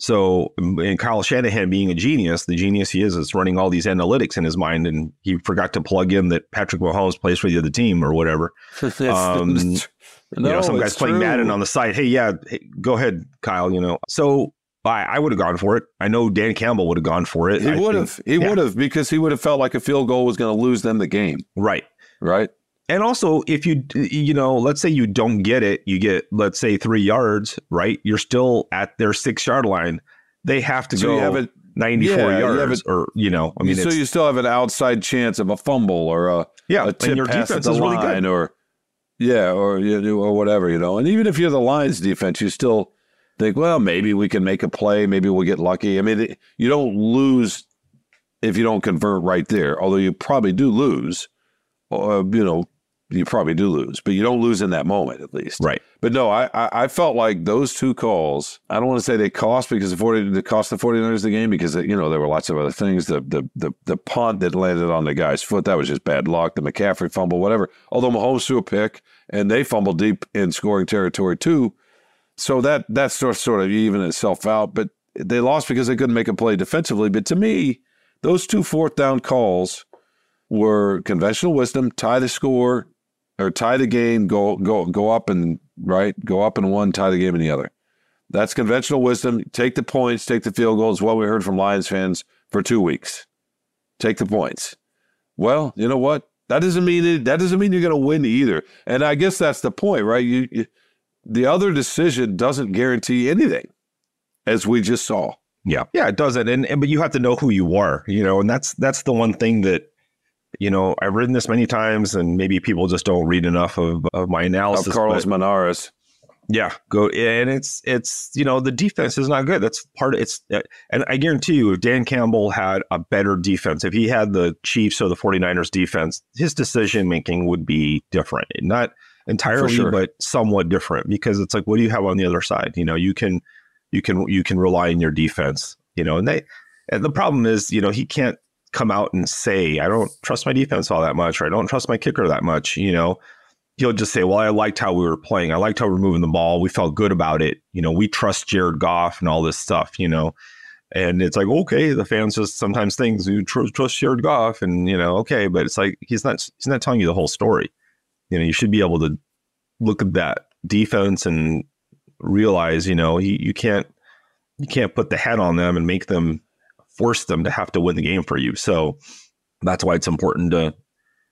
S2: So, and Kyle Shanahan being a genius, the genius he is, is running all these analytics in his mind, and he forgot to plug in that Patrick Mahomes plays for the other team or whatever. Um, you know, some guys playing Madden on the side. Hey, yeah, hey, go ahead, Kyle. You know, so I, I would have gone for it. I know Dan Campbell would have gone for it.
S1: He would have. He
S2: yeah.
S1: would have because he would have felt like a field goal was going to lose them the game,
S2: right.
S1: right?
S2: And also, if you, you know, let's say you don't get it, you get, let's say, three yards, right? You're still at their six yard line. They have to
S1: So
S2: go
S1: you have a
S2: 94
S1: yeah, you have
S2: yards, or, you know, I mean,
S1: so you still have an outside chance of a fumble or a,
S2: yeah,
S1: a tip
S2: and your
S1: pass
S2: defense is really good.
S1: or yeah, or you know, or whatever, you know. And even if you're the Lions defense, you still think, well, maybe we can make a play, maybe we'll get lucky. I mean, it- you don't lose if you don't convert right there, although you probably do lose. Or you know, you probably do lose, but you don't lose in that moment at least.
S2: Right.
S1: But no, I, I I felt like those two calls. I don't want to say they cost because the 40 they cost the 49ers the game because you know there were lots of other things. The the the the punt that landed on the guy's foot that was just bad luck. The McCaffrey fumble, whatever. Although Mahomes threw a pick and they fumbled deep in scoring territory too, so that that sort sort of even itself out. But they lost because they couldn't make a play defensively. But to me, those two fourth down calls were conventional wisdom. Tie the score or tie the game. Go go go up and right. Go up in one. Tie the game in the other. That's conventional wisdom. Take the points, take the field goals. What we heard from Lions fans for two weeks. Take the points. Well, you know what? That doesn't mean it, that doesn't mean you're going to win either. And I guess that's the point, right? You, you the other decision doesn't guarantee anything, as we just saw.
S2: Yeah, yeah, it doesn't. And, and but you have to know who you are, you know, and that's that's the one thing that you know I've written this many times, and maybe people just don't read enough of, of my analysis.
S1: Of Carlos but, Monarrez.
S2: Yeah, go and it's it's you know the defense is not good. That's part of it's uh, and I guarantee you if Dan Campbell had a better defense, if he had the Chiefs or the 49ers defense, his decision making would be different. Not entirely sure. but somewhat different because it's like what do you have on the other side? You know, you can you can you can rely on your defense, you know. And they and the problem is, you know, he can't come out and say, I don't trust my defense all that much or I don't trust my kicker that much, you know he'll just say, "Well, I liked how we were playing. I liked how we are moving the ball. We felt good about it. You know, we trust Jared Goff and all this stuff. You know." And it's like, okay, the fans just sometimes think you trust, trust Jared Goff, and you know, okay, but it's like he's not he's not telling you the whole story. You know, you should be able to look at that defense and realize, you know, he, you can't you can't put the head on them and make them force them to have to win the game for you. So that's why it's important to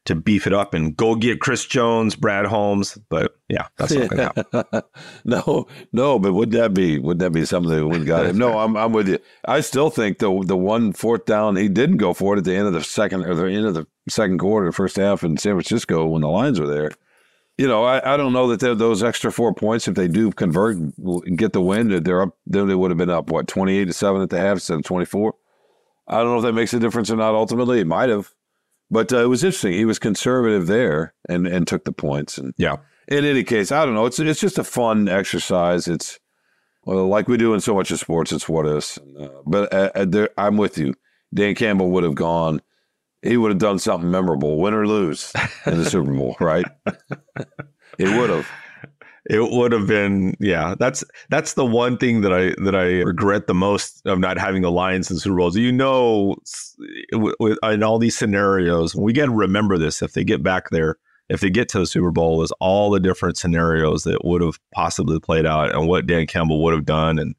S2: to beef it up and go get Chris Jones, Brad Holmes. But yeah, that's not to happen.
S1: no, no, but would that be would that be something that would got him? No, I'm I'm with you. I still think the the one fourth down he didn't go for it at the end of the second or the end of the second quarter, first half in San Francisco when the lines were there. You know, I, I don't know that those extra four points, if they do convert and get the win, they're up. Then they would have been up what twenty eight to seven at the half instead of twenty four. I don't know if that makes a difference or not. Ultimately, it might have. But uh, it was interesting. He was conservative there and and took the points. And
S2: yeah.
S1: In any case, I don't know. It's it's just a fun exercise. It's well, like we do in so much of sports. It's what is. Uh, but uh, uh, there, I'm with you. Dan Campbell would have gone. He would have done something memorable, win or lose, in the Super Bowl, right? it would have
S2: it would have been yeah that's that's the one thing that i that i regret the most of not having the lions in super bowls you know in all these scenarios we got to remember this if they get back there if they get to the super bowl is all the different scenarios that would have possibly played out and what dan campbell would have done and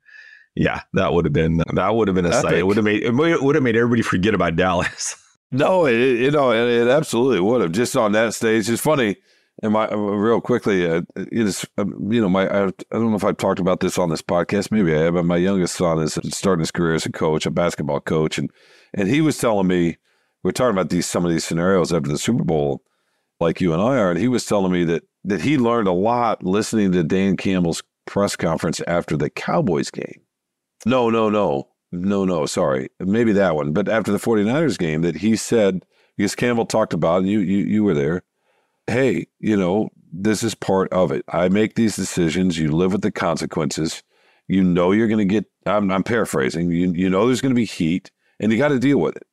S2: yeah that would have been that would have been a Epic. sight. It would have made it would have made everybody forget about dallas.
S1: No it, you know it, it absolutely would have just on that stage. It's funny and my uh, real quickly, uh, it is um, you know my I, I, don't know if I've talked about this on this podcast. Maybe I have. But my youngest son is starting his career as a coach, a basketball coach, and and he was telling me we are talking about these some of these scenarios after the Super Bowl, like you and I are, and he was telling me that that he learned a lot listening to Dan Campbell's press conference after the Cowboys game. No, no, no, no, no. Sorry, maybe that one, but after the 49ers game, that he said because Campbell talked about, and you you you were there hey, you know, this is part of it. I make these decisions. You live with the consequences. You know you're going to get. I'm, I'm, paraphrasing. You you know there's going to be heat, and you got to deal with it.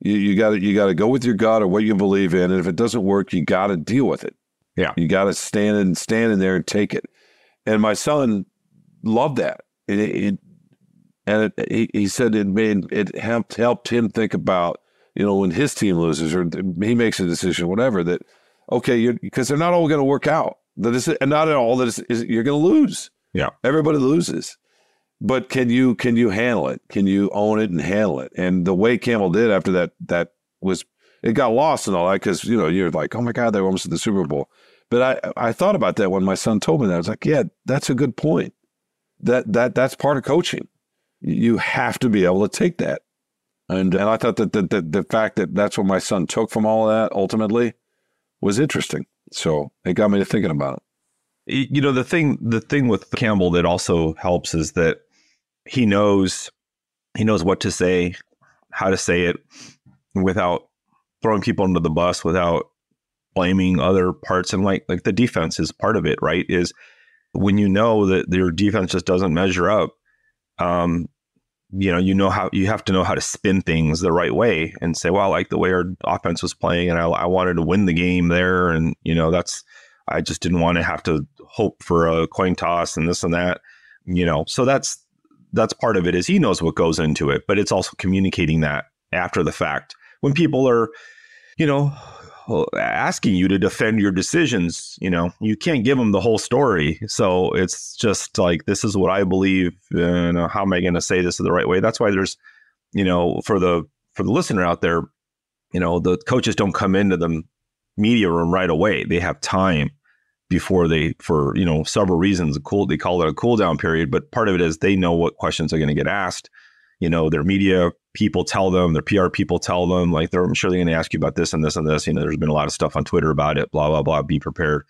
S1: You you got to you got to go with your gut or what you believe in, and if it doesn't work, you got to deal with it.
S2: Yeah,
S1: you got to stand and stand in there and take it. And my son loved that. It, it and it, he, he said it made it helped helped him think about you know when his team loses or he makes a decision, whatever that okay, because they're not all going to work out. That is, and not at all that is, is you're going to lose.
S2: Yeah,
S1: everybody loses. But can you can you handle it? Can you own it and handle it? And the way Campbell did after that that was it got lost and all that because you know you're like, oh my god, they were almost at the Super Bowl. But I I thought about that when my son told me that. I was like, yeah, that's a good point. That that that's part of coaching. You have to be able to take that. And and I thought that the, the, the fact that that's what my son took from all of that ultimately was interesting. So it got me to thinking about
S2: it. You know, the thing the thing with Campbell that also helps is that he knows he knows what to say, how to say it without throwing people under the bus, without blaming other parts. And like like the defense is part of it, right? Is when you know that your defense just doesn't measure up, um, you know, you know how you have to know how to spin things the right way and say, well, I like the way our offense was playing and I, I wanted to win the game there. And, you know, that's, I just didn't want to have to hope for a coin toss and this and that, you know, so that's, that's part of it is he knows what goes into it, but it's also communicating that after the fact when people are, you know, asking you to defend your decisions. You know, you can't give them the whole story. So it's just like, this is what I believe. And uh, how am I going to say this the right way? That's why there's, you know, for the, for the listener out there, you know, the coaches don't come into the media room right away. They have time before they, for, you know, several reasons, cool, they call it a cool down period. But part of it is they know what questions are going to get asked. You know, their media people tell them, their PR people tell them, like they're I'm sure they're going to ask you about this and this and this. You know, there's been a lot of stuff on Twitter about it, blah blah blah. Be prepared,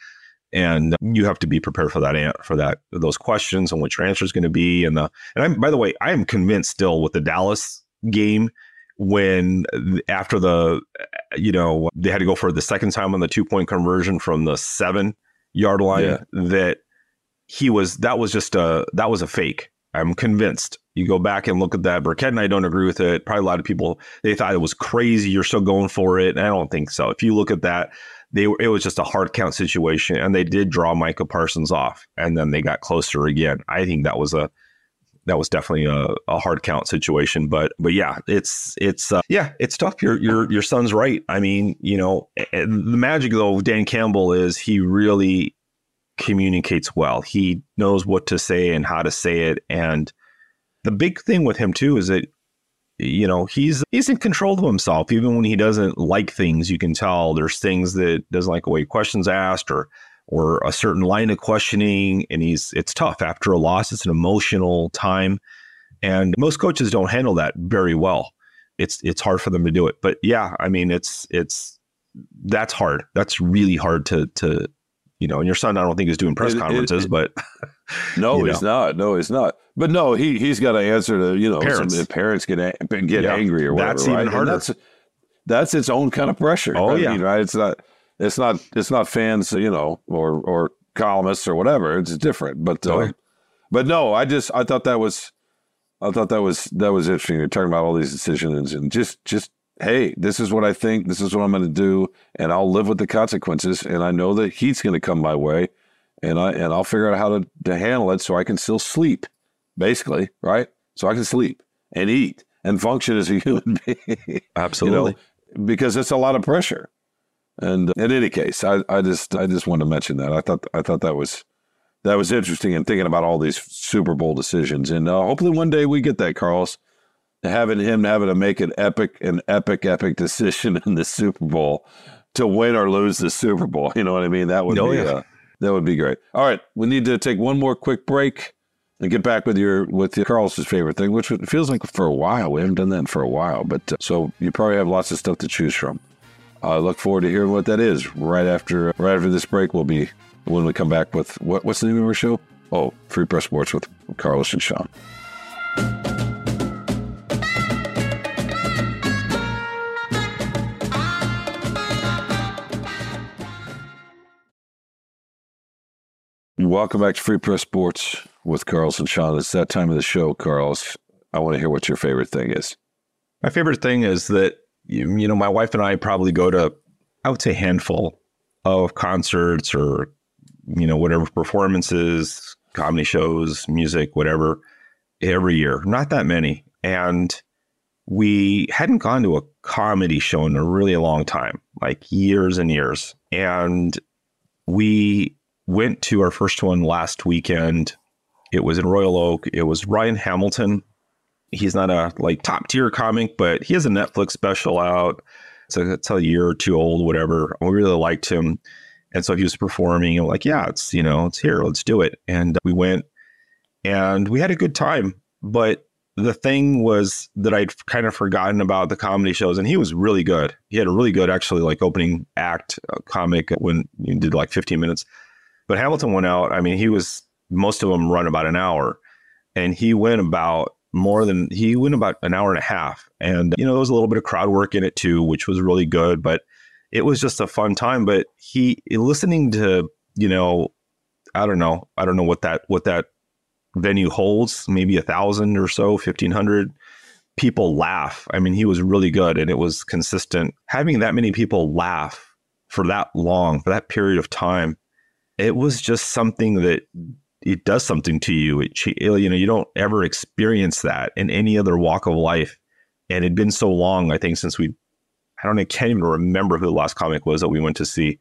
S2: and you have to be prepared for that for that those questions and what your answer is going to be. And the and I'm by the way, I am convinced still with the Dallas game when after the eh, you know they had to go for the second time on the two point conversion from the seven yard line yeah. that he was that was just a that was a fake I'm convinced. You go back and look at that. Birkett and I don't agree with it. Probably a lot of people they thought it was crazy. You're still going for it. And I don't think so. If you look at that, they it was just a hard count situation, and they did draw Micah Parsons off, and then they got closer again. I think that was a that was definitely a, a hard count situation. But but yeah, it's it's uh, yeah, it's tough. Your your your son's right. I mean, you know, the magic though of Dan Campbell is he really communicates well. He knows what to say and how to say it. And the big thing with him too is that you know he's he's in control of himself. Even when he doesn't like things you can tell there's things that doesn't like the way questions asked or or a certain line of questioning. And he's it's tough. After a loss it's an emotional time. And most coaches don't handle that very well. It's it's hard for them to do it. But yeah i mean it's it's that's hard. That's really hard to to you know, and your son, I don't think is doing press it, conferences, it, it, but
S1: no, he's know. not. No, he's not. But no, he he's got to answer to you know parents. Some, parents get get yeah. angry or whatever. That's even right? harder. That's, that's its own kind of pressure.
S2: Oh
S1: I
S2: yeah,
S1: mean, right. It's not. It's not. It's not fans, you know, or or columnists or whatever. It's different. But oh, uh, but no, I just I thought that was I thought that was that was interesting. You're talking about all these decisions and just just hey, this is what I think, this is what I'm going to do, and I'll live with the consequences. And I know that heat's going to come my way, and I and I'll figure out how to, to handle it so I can still sleep, basically, right? So I can sleep and eat and function as a human being.
S2: Absolutely,
S1: you know, because it's a lot of pressure. And in any case, I, I just I just wanted to mention that I thought I thought that was that was interesting and thinking about all these Super Bowl decisions. And uh, hopefully one day we get that, Carlos having him having to make an epic, an epic, epic decision in the Super Bowl to win or lose the Super Bowl. You know what I mean? That would oh, be yeah. uh, that would be great. All right, we need to take one more quick break and get back with your with your Carlos's favorite thing, which feels like for a while we haven't done that for a while. But uh, so you probably have lots of stuff to choose from. I look forward to hearing what that is right after right after this break. We'll be when we come back with what what's the name of our show? Oh, Free Press Sports with Carlos and Shawn. Welcome back to Free Press Sports with Carlos and Shawn. It's that time of the show, Carlos. I want to hear what your favorite thing is.
S2: My favorite thing is that you, know my wife and I probably go to I would say handful of concerts or you know whatever performances, comedy shows, music, whatever every year. Not that many, and we hadn't gone to a comedy show in a really long time, like years and years, and we went to our first one last weekend. It was in Royal Oak. It was Ryan Hamilton. He's not a like top tier comic, but he has a Netflix special out. So it's a year or two old, whatever. We really liked him. And so he was performing like, yeah, it's, you know, it's here, let's do it. And we went and we had a good time. But the thing was that I'd kind of forgotten about the comedy shows, and he was really good. He had a really good, actually, like opening act uh, comic when you did like 15 minutes. But Hamilton went out. I mean, he was most of them run about an hour, and he went about more than he went about an hour and a half. And you know, there was a little bit of crowd work in it too, which was really good. But it was just a fun time. But he listening to you know, I don't know, I don't know what that what that venue holds, maybe a thousand or so, fifteen hundred people laugh. I mean, he was really good and it was consistent. Having that many people laugh for that long, for that period of time, it was just something that it does something to you. It, you know, you don't ever experience that in any other walk of life. And it'd been so long, I think, since we I don't I can't even remember who the last comic was that we went to see.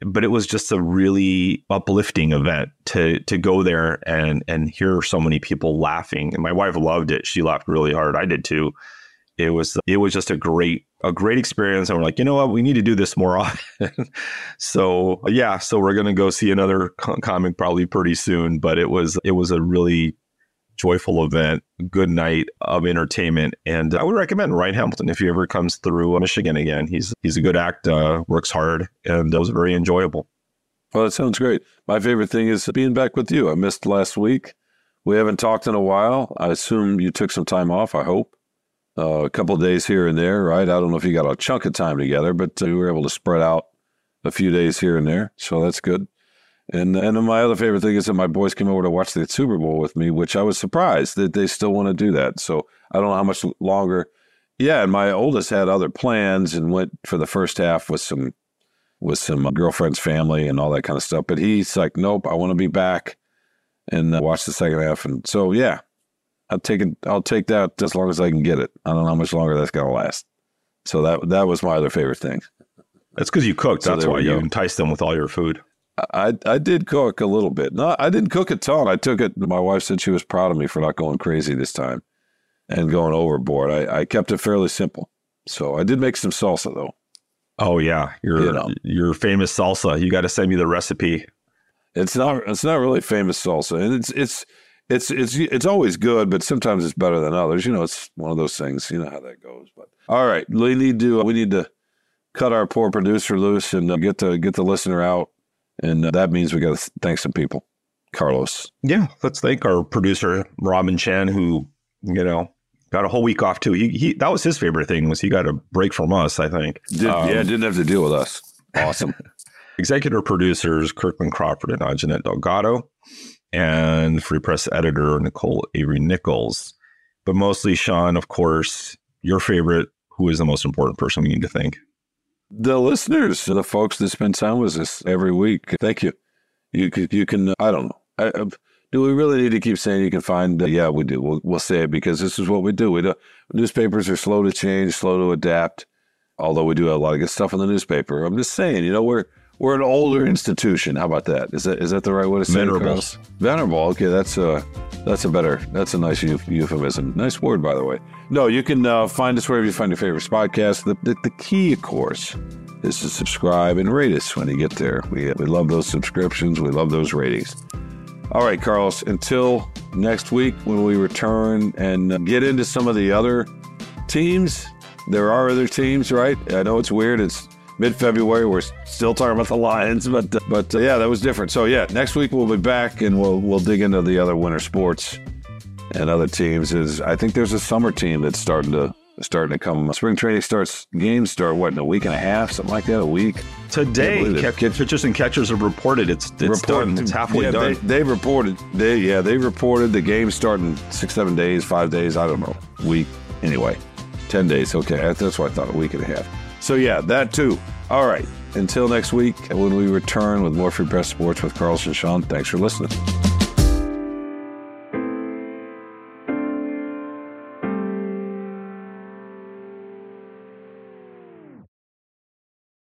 S2: But it was just a really uplifting event to to go there and and hear so many people laughing. And my wife loved it. She laughed really hard. I did too. It was it was just a great a great experience and we're like you know what we need to do this more often so yeah so we're going to go see another comic probably pretty soon but it was it was a really joyful event, good night of entertainment. And I would recommend Ryan Hamilton if he ever comes through Michigan again. He's he's a good act, uh, works hard, and it was very enjoyable.
S1: Well, that sounds great. My favorite thing is being back with you. I missed last week. We haven't talked in a while. I assume you took some time off. I hope uh, a couple days here and there, right? I don't know if you got a chunk of time together, but uh, we were able to spread out a few days here and there, so that's good. And and my other favorite thing is that my boys came over to watch the Super Bowl with me, which I was surprised that they still want to do that. So I don't know how much longer. Yeah, and my oldest had other plans and went for the first half with some with some girlfriend's family and all that kind of stuff. But he's like, nope, I want to be back and uh, watch the second half. And so yeah, I'll take it. I'll take that as long as I can get it. I don't know how much longer that's gonna last. So that that was my other favorite thing.
S2: That's because you cooked. So that's why you enticed them with all your food.
S1: I I did cook a little bit. No, I didn't cook a ton. I took it. My wife said she was proud of me for not going crazy this time and going overboard. I, I kept it fairly simple. So I did make some salsa though.
S2: Oh yeah, your you know. your famous salsa. You got to send me the recipe.
S1: It's not it's not really famous salsa, and it's it's it's it's it's always good, but sometimes it's better than others. You know, it's one of those things. You know how that goes. But all right, we need to we need to cut our poor producer loose and uh, get the get the listener out and uh, that means we got to thank some people. Carlos.
S2: Yeah, let's thank our producer Robin Chan, who you know got a whole week off too. He, he that was his favorite thing was he got a break from us. I think.
S1: Did, um, yeah, didn't have to deal with us. Awesome.
S2: Executive producers Kirkland Crawford and Anjanette Delgado, and Free Press editor Nicole Avery Nichols. But mostly Shawn, of course, your favorite. Who is the most important person we need to thank?
S1: the listeners, the folks that spend time with us every week. Thank you. You can, you can. I don't know. I, I, do we really need to keep saying you can find? Uh, yeah, we do. We'll, we'll say it because this is what we do. We do. Newspapers are slow to change, slow to adapt. Although we do have a lot of good stuff in the newspaper. I'm just saying, you know, we're we're an older institution. How about that? Is that is that the right way to say
S2: Venerable.
S1: it? Venerable. Okay, that's a that's a better that's a nice euphemism. Nice word, by the way. No, you can uh, find us wherever you find your favorite podcast. The, the, the key, of course, is to subscribe and rate us when you get there. We we love those subscriptions. We love those ratings. All right, Carlos. Until next week when we return and get into some of the other teams. There are other teams, right? I know it's weird. It's mid February. We're still talking about the Lions, but but uh, yeah, that was different. So yeah, next week we'll be back and we'll we'll dig into the other winter sports and other teams. Is I think there's a summer team that's starting to starting to come. Spring training starts. Games start what in a week and a half, something like that. A week
S2: today. Pitchers and catchers have reported it's it's reported, done. It's halfway
S1: yeah,
S2: done.
S1: They, have reported. They yeah they reported the game starting six seven days, five days. I don't know week anyway. Ten days. Okay, that's what I thought. A week and a half. So, yeah, that too. All right. Until next week, when we return with more Free Press Sports with Carlos and Shawn, thanks for listening.